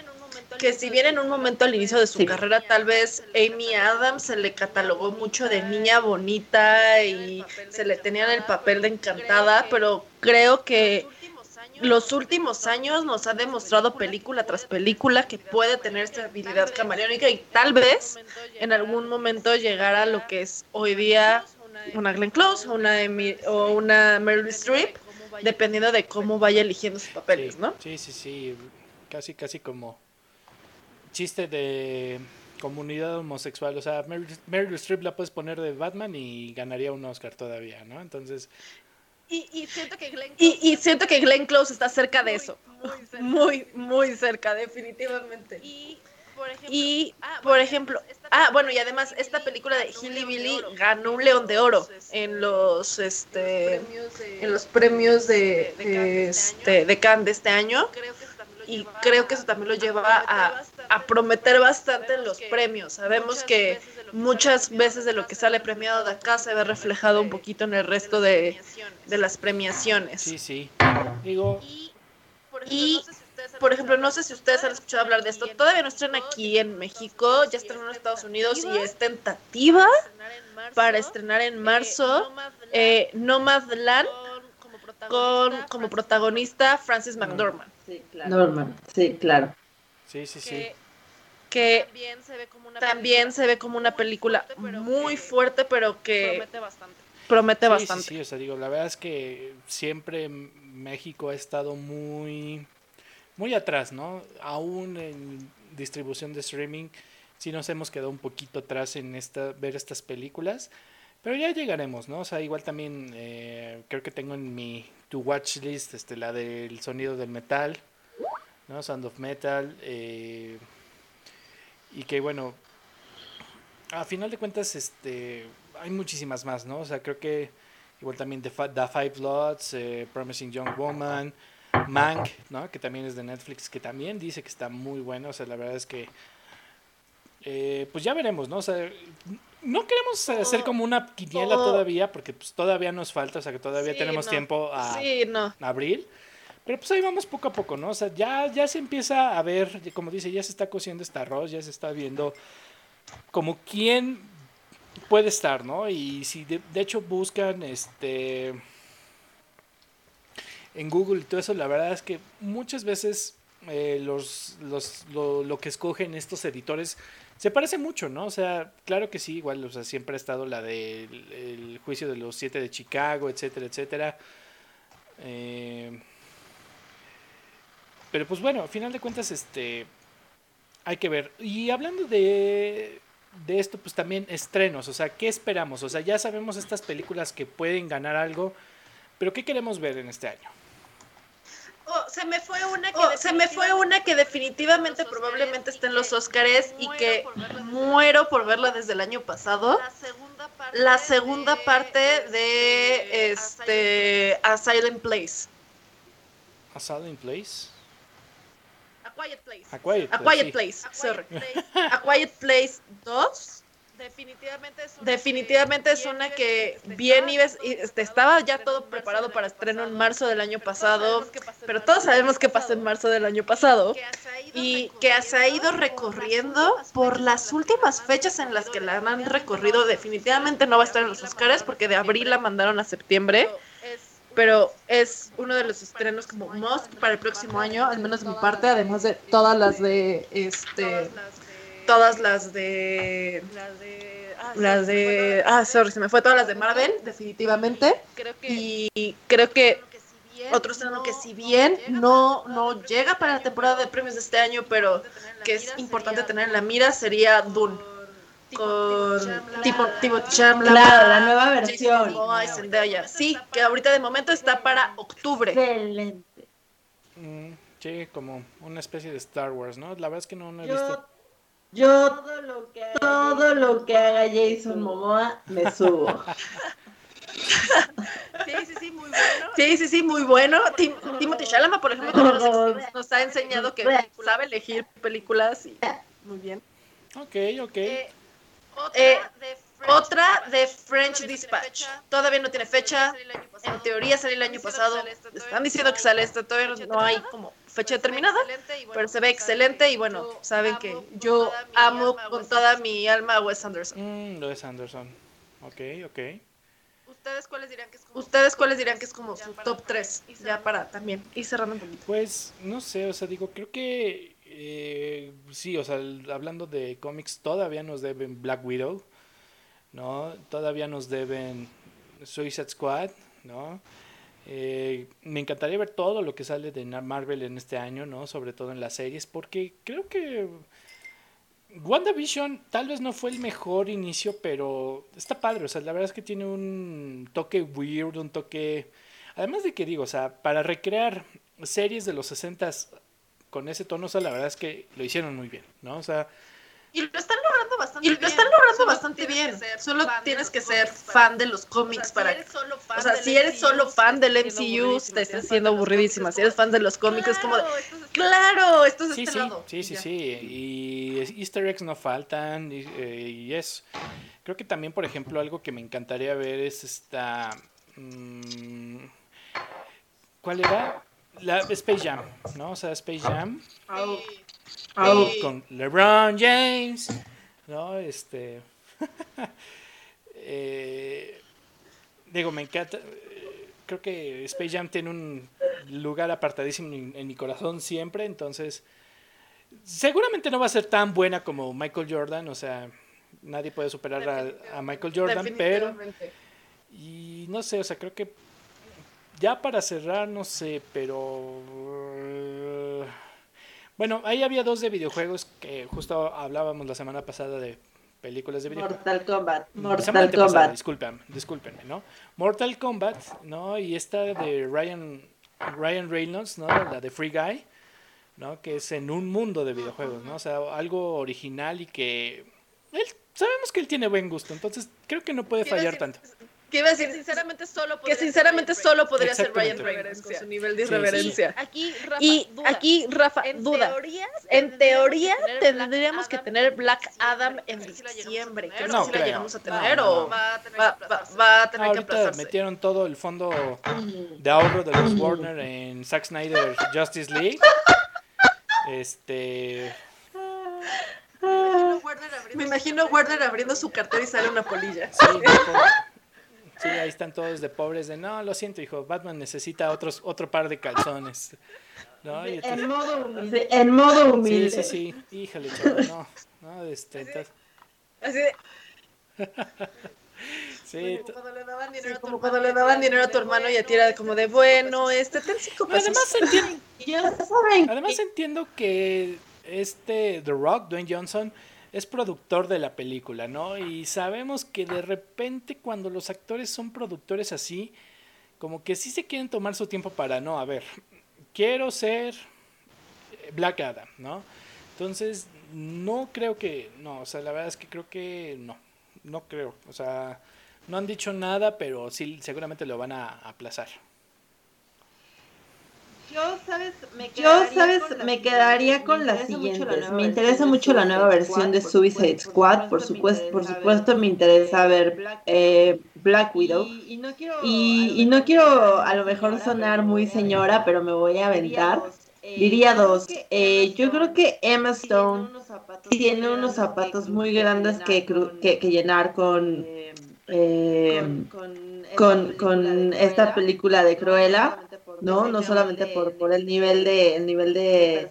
que si bien en un momento al inicio de su carrera tal vez Amy Adams se le catalogó mucho de niña bonita y se le tenía el papel de encantada, pero creo que los últimos años nos ha demostrado película tras película que puede tener esta habilidad camaleónica y tal vez en algún momento llegar a lo que es hoy día una Glenn Close una o una Meryl Streep, dependiendo de cómo vaya eligiendo sus papeles, ¿no? Sí, sí, sí, casi, casi como chiste de comunidad homosexual, o sea, Meryl, Streep la puedes poner de Batman y ganaría un Oscar todavía, ¿no? Entonces... Y, siento que Glenn Close y, siento que Glenn Close está cerca de eso. Muy, muy cerca, definitivamente. Y y, por ejemplo, ah, bueno, y además esta película de Hilly Billy ganó un León de Oro en los, este, en los premios de, este, de Cannes de este año. Y creo que eso también lo lleva a, a prometer bastante en los premios. Sabemos que muchas veces de lo que sale premiado de acá se ve reflejado un poquito en el resto de, de las premiaciones. Sí, sí. Digo, y por ejemplo, no sé si ustedes han escuchado hablar de esto, todavía no están aquí en México, ya están en Estados Unidos y es tentativa para estrenar en marzo eh, Nomadland con como protagonista Francis McDormand. Sí, claro. Norman, sí, claro. Sí, sí, sí. Que, también se ve como una película muy fuerte, pero que promete bastante. Promete bastante. Sí, sí, o sea, digo, la verdad es que siempre México ha estado muy muy atrás, ¿no? Aún en distribución de streaming, sí nos hemos quedado un poquito atrás en esta, ver estas películas. Pero ya llegaremos, ¿no? O sea, igual también eh, creo que tengo en mi to watch list este, la del sonido del metal, ¿no? Sound of Metal. Eh, y que bueno, a final de cuentas, este, hay muchísimas más, ¿no? O sea, creo que igual también The, Five Bloods, eh, Promising Young Woman, Mank, ¿no? Que también es de Netflix, que también dice que está muy bueno. O sea, la verdad es que. Eh, pues ya veremos, ¿no? O sea, no queremos hacer como una quiniela todavía, porque pues todavía nos falta, o sea, que todavía tenemos tiempo a, abril. Pero pues ahí vamos poco a poco, ¿no? O sea, ya, ya se empieza a ver, como dice, ya se está cociendo este arroz, ya se está viendo como quién puede estar, ¿no? Y si de hecho buscan, este en Google y todo eso, la verdad es que muchas veces eh, los, los, lo, que escogen estos editores se parece mucho, ¿no? O sea, claro que sí, igual, o sea, siempre ha estado la del juicio de los siete de Chicago, etcétera, etcétera. Eh, pero pues bueno, al final de cuentas, este, hay que ver. Y hablando de, de esto, pues también estrenos, o sea, ¿qué esperamos? O sea, ya sabemos estas películas que pueden ganar algo, pero ¿qué queremos ver en este año? Oh, se me fue una que oh, se me fue una que definitivamente probablemente esté en los Oscars y que muero por verla desde el año pasado. La segunda parte de, este A Silent Place. A Silent Place. A Quiet Place. A Quiet Place, A Quiet Place, sorry. A Quiet Place 2 Definitivamente es una, que bien y este, estaba ya todo preparado para estreno en marzo del año pasado, pero todos sabemos qué pasó en marzo del año pasado y que se ha ido recorriendo por las últimas fechas en las que la han recorrido. Definitivamente no va a estar en los Oscars porque de abril la mandaron a septiembre pero es uno de los estrenos como most para el próximo año, al menos de mi parte, además de todas las de este todas las de. Las de. Ah, sorry, se me fue todas las de Marvel, definitivamente. Y creo que otro estreno que si bien no, no llega para la temporada de premios de este año, pero que es importante tener en la mira, sería Dune. Con tipo, tipo Claro, la nueva versión. Sí, que ahorita de momento está para octubre. Excelente. Mm, sí, como una especie de Star Wars, ¿no? La verdad es que no, no he visto yo todo lo que haga, todo lo que haga Jason Momoa, me subo. Sí, sí, sí, muy bueno. Sí, sí, sí, muy bueno. Tim, Timothy Chalamet, por ejemplo, nos, ha enseñado que sabe elegir películas y muy bien. Ok, ok. Eh, eh, otra, de French Dispatch. Todavía no tiene fecha. En teoría salió el año pasado. Están diciendo que sale esta. Todavía no hay como fecha determinada. Pero se ve excelente. Y bueno, saben que yo amo con toda mi alma a Wes Anderson. Mm, Wes Anderson. Ok, ok. ¿Ustedes cuáles dirían que es como, ¿Ustedes cuáles dirían que es como su top 3? Ya para también ir cerrando un poquito. Pues no sé, o sea, digo, creo que eh, sí, o sea, hablando de cómics, todavía nos deben Black Widow, ¿no? Todavía nos deben Suicide Squad, ¿no? Eh, me encantaría ver todo lo que sale de Marvel en este año, ¿no? Sobre todo en las series, porque creo que WandaVision tal vez no fue el mejor inicio, pero está padre, o sea, la verdad es que tiene un toque weird, un toque... Además de que digo, o sea, para recrear series de los 60 con ese tono, o sea, la verdad es que lo hicieron muy bien, ¿no? O sea, y lo están logrando bastante Y lo están logrando bastante bien. Solo tienes que ser fan de los cómics para. O sea, si eres solo fan del MCU, te estás siendo aburridísima. Si eres fan de los cómics, es como. Claro, esto es sí, este sí, lado. Sí, sí, sí. Y Easter eggs no faltan. Y, eh, y, es. Creo que también, por ejemplo, algo que me encantaría ver es esta. Mmm, ¿Cuál era? La Space Jam, ¿no? O sea, Space Jam. Con LeBron James, ¿no? Este. eh, digo, me encanta. Creo que Space Jam tiene un lugar apartadísimo en, mi corazón siempre, entonces. Seguramente no va a ser tan buena como Michael Jordan, o sea, nadie puede superar a, a Michael Jordan, pero. Y no sé, o sea, creo que ya para cerrar, no sé, pero bueno, ahí había dos de videojuegos que justo hablábamos la semana pasada de películas de videojuegos. Mortal Kombat. Mortal Kombat. disculpen, discúlpenme, ¿no? Mortal Kombat, ¿no? Y esta de Ryan, Ryan Reynolds, ¿no? La de Free Guy, ¿no? Que es en un mundo de videojuegos, ¿no? O sea, algo original y que él, sabemos que él tiene buen gusto, entonces creo que no puede fallar tanto. Que iba a decir, sinceramente solo que sinceramente solo podría ser Ryan Reynolds con su nivel de irreverencia. Aquí, Rafa, y duda. aquí, Rafa, en duda. Teoría, en teoría tendríamos que tener Black Adam en diciembre. Que no, sé si la llegamos a tener o va a tener, va, va, a tener Ahorita que aplazarse. metieron todo el fondo de ahorro de los Warner en Zack Snyder Justice League. Este... Me imagino Warner abriendo su cartera y sale una polilla. Sí, Sí, ahí están todos de pobres de, no, lo siento, hijo, Batman necesita otros, otro par de calzones. ¿no? en modo humilde. En modo humilde. Sí, sí, sí. Híjole, chaval, no. no este, Así de... Sí, como cuando le daban dinero, a, tu cuando le daban dinero a tu hermano y a ti era como de, bueno, este, ten cinco pesos. Además entiendo, además entiendo que este The Rock, Dwayne Johnson, es productor de la película, ¿no? Y sabemos que de repente cuando los actores son productores así, como que sí se quieren tomar su tiempo para, no, a ver, quiero ser Black Adam, ¿no? Entonces, no creo que, no, o sea, la verdad es que creo que no, no creo, o sea, no han dicho nada, pero sí, seguramente lo van a aplazar. Yo, ¿sabes? Me quedaría, Yo, ¿sabes? Con, me quedaría con las siguientes. Me interesa mucho la nueva versión de Suicide Squad. Por supuesto, por supuesto me interesa ver eh, Black Widow. Y, no quiero, y, no quiero a lo mejor sonar muy señora, pero me voy a aventar. Diría dos. Eh, yo creo que Emma Stone tiene unos zapatos muy grandes que, que, que llenar con, eh, con, con esta película de Cruella ¿no? No solamente por, por el nivel de, el nivel de,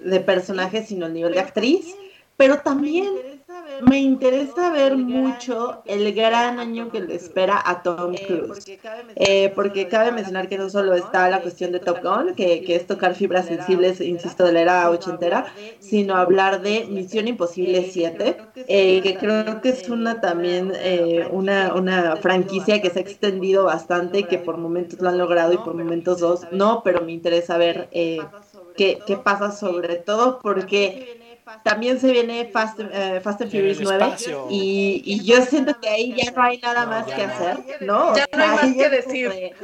de personaje, sino el nivel de actriz, pero también me interesa ver mucho el gran año que le espera a Tom eh, Cruise. Eh, porque cabe mencionar que no solo está la cuestión de Top Gun, que, que es tocar fibras sensibles, insisto, de la era ochentera, sino hablar de Misión Imposible 7, eh, que creo que es una también una, una franquicia que se ha extendido bastante, que por momentos lo han logrado y por momentos dos no, pero me interesa ver qué, qué pasa sobre todo porque también se viene Fast, uh, Fast and Furious 9 y, y, yo siento que ahí ya no hay nada más que hacer, ¿no? Ya no hay más que decir.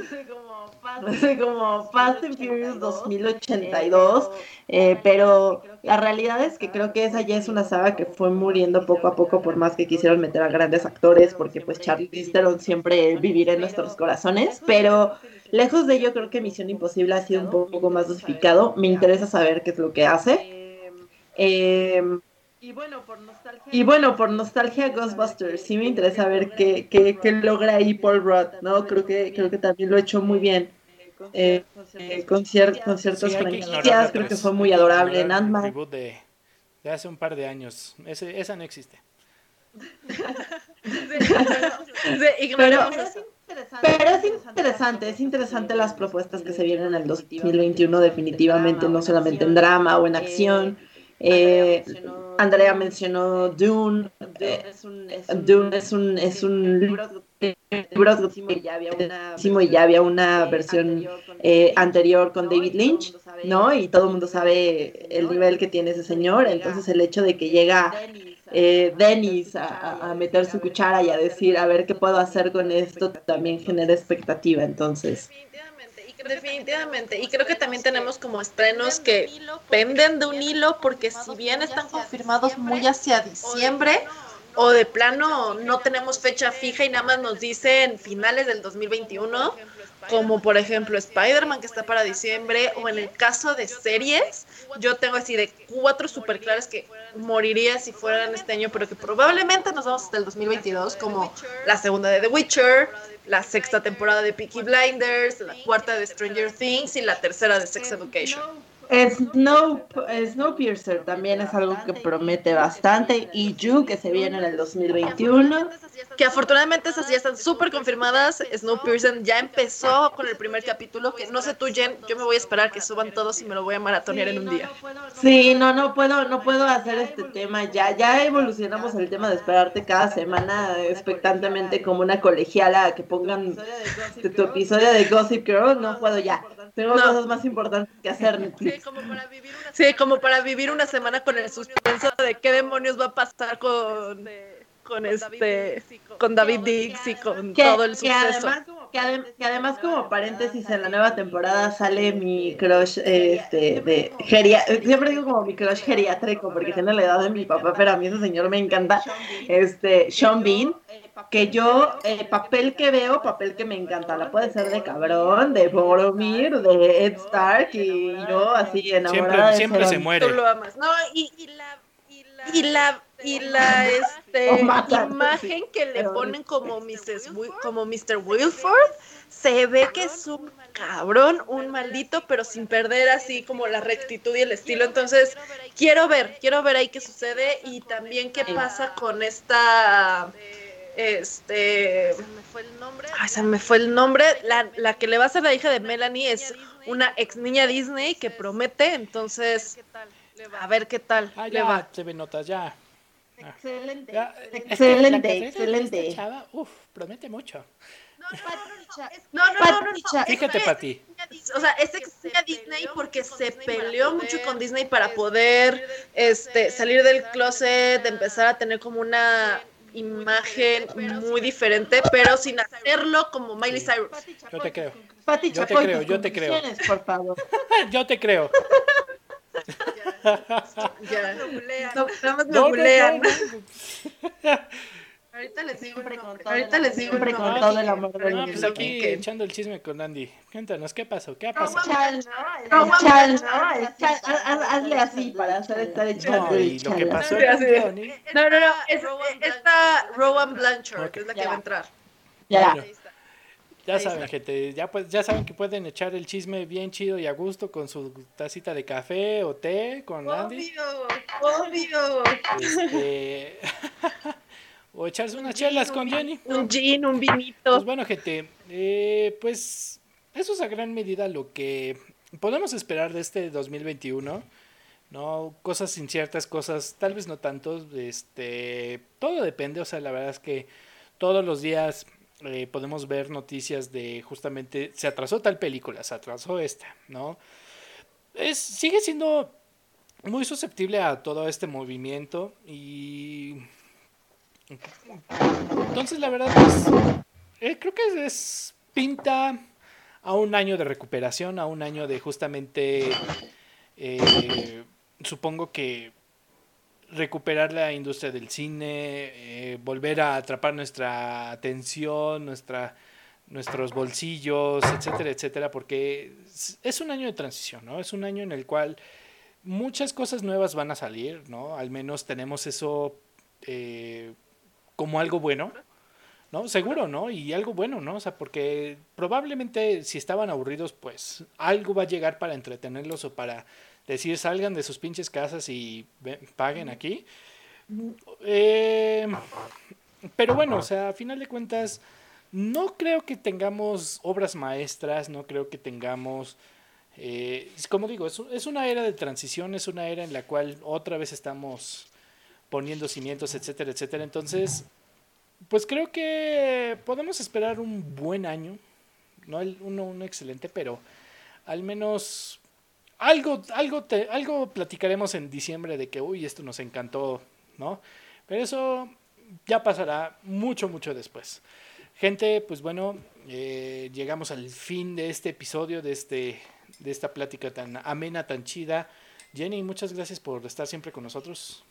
Como, Fast and Furious 2082, eh, pero la realidad es que creo que esa ya es una saga que fue muriendo poco a poco por más que quisieron meter a grandes actores, porque pues Charlie Theron siempre vivirá en nuestros corazones, pero lejos de ello creo que Misión Imposible ha sido un poco más dosificado, me interesa saber qué es lo que hace. Eh, Y bueno, por nostalgia, y bueno, por nostalgia Ghostbusters, sí me interesa ver qué, qué, qué logra ahí Paul Rudd, ¿no? Creo que, creo que también lo ha hecho muy bien. Eh, eh, con, cier con ciertos franquicias, creo que fue muy adorable en Ant-Man. De, de, hace un par de años, Ese, esa no existe. pero, pero es interesante, es interesante las propuestas que se vienen en el 2021 definitivamente, no solamente en drama o en acción. Eh, Andrea mencionó Dune. Dune es un, es un libro y ya había una, y ya había una versión eh, anterior con David Lynch, ¿no? Y todo el mundo sabe el nivel que tiene ese señor. Entonces el hecho de que llega eh, Dennis a, a, meter su cuchara y a decir, a ver qué puedo hacer con esto, también genera expectativa. Entonces... Definitivamente, y creo que también tenemos como estrenos que penden de un hilo porque si bien están confirmados muy hacia diciembre o de plano no tenemos fecha fija y nada más nos dicen finales del 2021, como por ejemplo Spider-Man que está para diciembre o en el caso de series, yo tengo así de cuatro super claras que moriría si fueran este año, pero que probablemente nos vamos hasta el 2022 como la segunda de The Witcher, la sexta temporada de Peaky Blinders, la cuarta de Stranger Things y la tercera de Sex Education. Snow, Snowpiercer también es algo que promete bastante. Y You, que se viene en el 2021. Que afortunadamente esas ya están súper confirmadas. Snowpiercer ya empezó con el primer capítulo. Que no sé tú, Jen, yo me voy a esperar que suban todos y me lo voy a maratonear en un día. Sí, no, no puedo, no puedo hacer este tema. Ya, ya evolucionamos el tema de esperarte cada semana expectantemente como una colegiala que pongan tu episodio de Gossip Girl. No puedo ya. Tengo cosas más importantes que hacer. Sí como para vivir una sí, como para vivir una semana con el suspenso de qué demonios va a pasar con, con este con David Dix y con todo el suceso. Que además, que, además como paréntesis en la nueva temporada sale mi crush este de geria siempre digo como mi crush geriátrico porque tiene la edad de mi papá pero a mí ese señor me encanta. este Sean Bean que yo, el papel que veo, papel que me encanta, la puede ser de cabrón, de Boromir, de Ed Stark, y yo así enamorada siempre, de siempre se muere. Tú lo amas. No, y, y la, y la, y la, este, imagen que le ponen como Mrs. como Mr. Wilford, se ve que es un cabrón, un maldito, pero sin perder así como la rectitud y el estilo. Entonces, quiero ver, quiero ver ahí qué sucede y también qué pasa con esta este. Se me fue el nombre. Ay, se me fue el nombre. La, la que le va a ser la hija de Melanie es una ex niña Disney que promete, entonces. A ver qué tal. Ah, ya, va. se ve notas, ya. Excelente. excelente, excelente. uf, promete mucho. No, no, no, no, no, Fíjate, Pati. O sea, es ex Disney porque se peleó mucho con Disney para poder este, salir del closet, empezar a tener como una imagen muy diferente, pero sin hacerlo como Miley Cyrus. Yo te creo. Pati yo te creo, yo te creo. Por favor. yo te creo. Ya. No, nada más me bulean. Ahorita les digo, ahorita les digo siempre con todo el amor del mundo. Pues aquí echando el chisme con Andy. Cuéntanos, ¿qué pasó? ¿Qué ha pasado? Chal, no, no, chal, no, hazle así para hacer estar echando no, y lo que pasó No, no, no, es, esta Rowan Blanchard, que es la que va a entrar. Ya. ya saben, gente, ya, pues, ya saben que pueden echar el chisme bien chido y a gusto con su tacita de café o té con Andy. Obvio, obvio. Este... O echarse unas chelas con Jenny. Un gin, un vinito. Pues bueno, gente, eh, pues eso es a gran medida lo que podemos esperar de este 2021. ¿no? Cosas inciertas, cosas tal vez no tanto. Este, todo depende, o sea, la verdad es que todos los días eh, podemos ver noticias de justamente se atrasó tal película, se atrasó esta, ¿no? Es, sigue siendo muy susceptible a todo este movimiento y entonces, la verdad, es, eh, creo que es, pinta a un año de recuperación, a un año de justamente, eh, supongo que recuperar la industria del cine, eh, volver a atrapar nuestra atención, nuestra, nuestros bolsillos, etcétera, etcétera, porque es un año de transición, ¿no? Es un año en el cual muchas cosas nuevas van a salir, ¿no? Al menos tenemos eso eh, como algo bueno, ¿no? Seguro, ¿no? Y algo bueno, ¿no? O sea, porque probablemente si estaban aburridos, pues algo va a llegar para entretenerlos o para decir salgan de sus pinches casas y paguen aquí. Eh, pero bueno, o sea, a final de cuentas, no creo que tengamos obras maestras, no creo que tengamos... Eh, como digo, es, es, una era de transición, es una era en la cual otra vez estamos poniendo cimientos, etcétera, etcétera. Entonces, pues creo que podemos esperar un buen año, no el, uno, uno excelente, pero al menos algo, algo, te, algo platicaremos en diciembre de que, uy, esto nos encantó, ¿no? Pero eso ya pasará mucho, mucho después. Gente, pues bueno, eh, llegamos al fin de este episodio, de, este, de esta plática tan amena, tan chida. Jenny, muchas gracias por estar siempre con nosotros.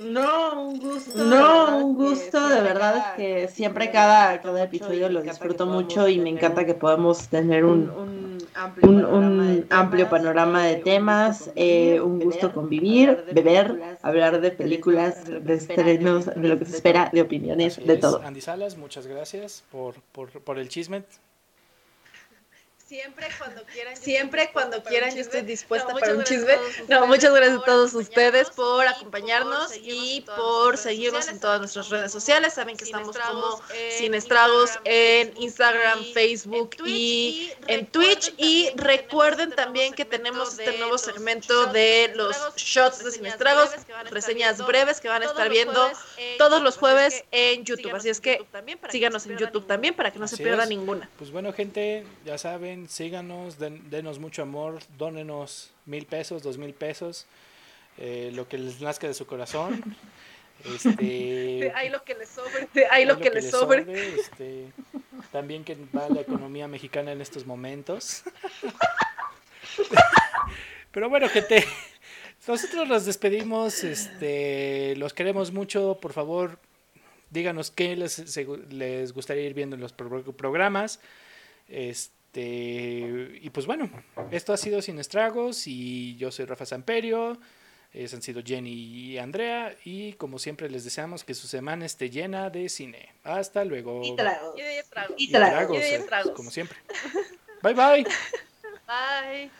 No, un gusto. No, un gusto, de verdad que siempre cada, cada episodio lo disfruto mucho y me encanta que podamos tener un un, amplio, panorama de temas, eh, un gusto convivir, beber, hablar de películas, de estrenos, de lo que se espera, de opiniones, de todo. Andy Salas, muchas gracias por, por, por el chisme. Siempre cuando quieran. Siempre cuando quieran, yo estoy dispuesta para un chisme. No, muchas gracias a todos ustedes por acompañarnos y por seguirnos en todas nuestras redes sociales. Saben que estamos como Sin Estragos en Instagram, Facebook y en Twitch. Y recuerden también que tenemos este nuevo segmento de los shots de Sin Estragos, reseñas breves que van a estar viendo todos los jueves en YouTube. Así es que síganos en YouTube también para que no se pierda ninguna. Pues bueno, gente, ya saben síganos, denos mucho amor, dónenos mil pesos, dos mil pesos, eh, lo que les nazca de su corazón. Este, hay lo que les sobre, hay lo, que, les sobre. este, también que va la economía mexicana en estos momentos. Pero bueno, gente, nosotros nos despedimos, este, los queremos mucho, por favor, díganos qué les, les gustaría ir viendo en los programas. Este, este, y pues bueno, esto ha sido Sin Estragos y yo soy Rafa Samperio, es, han sido Jenny y Andrea y como siempre les deseamos que su semana esté llena de cine. Hasta luego. Y tragos. Y tragos. Y eh, tragos, como siempre. Bye bye. Bye.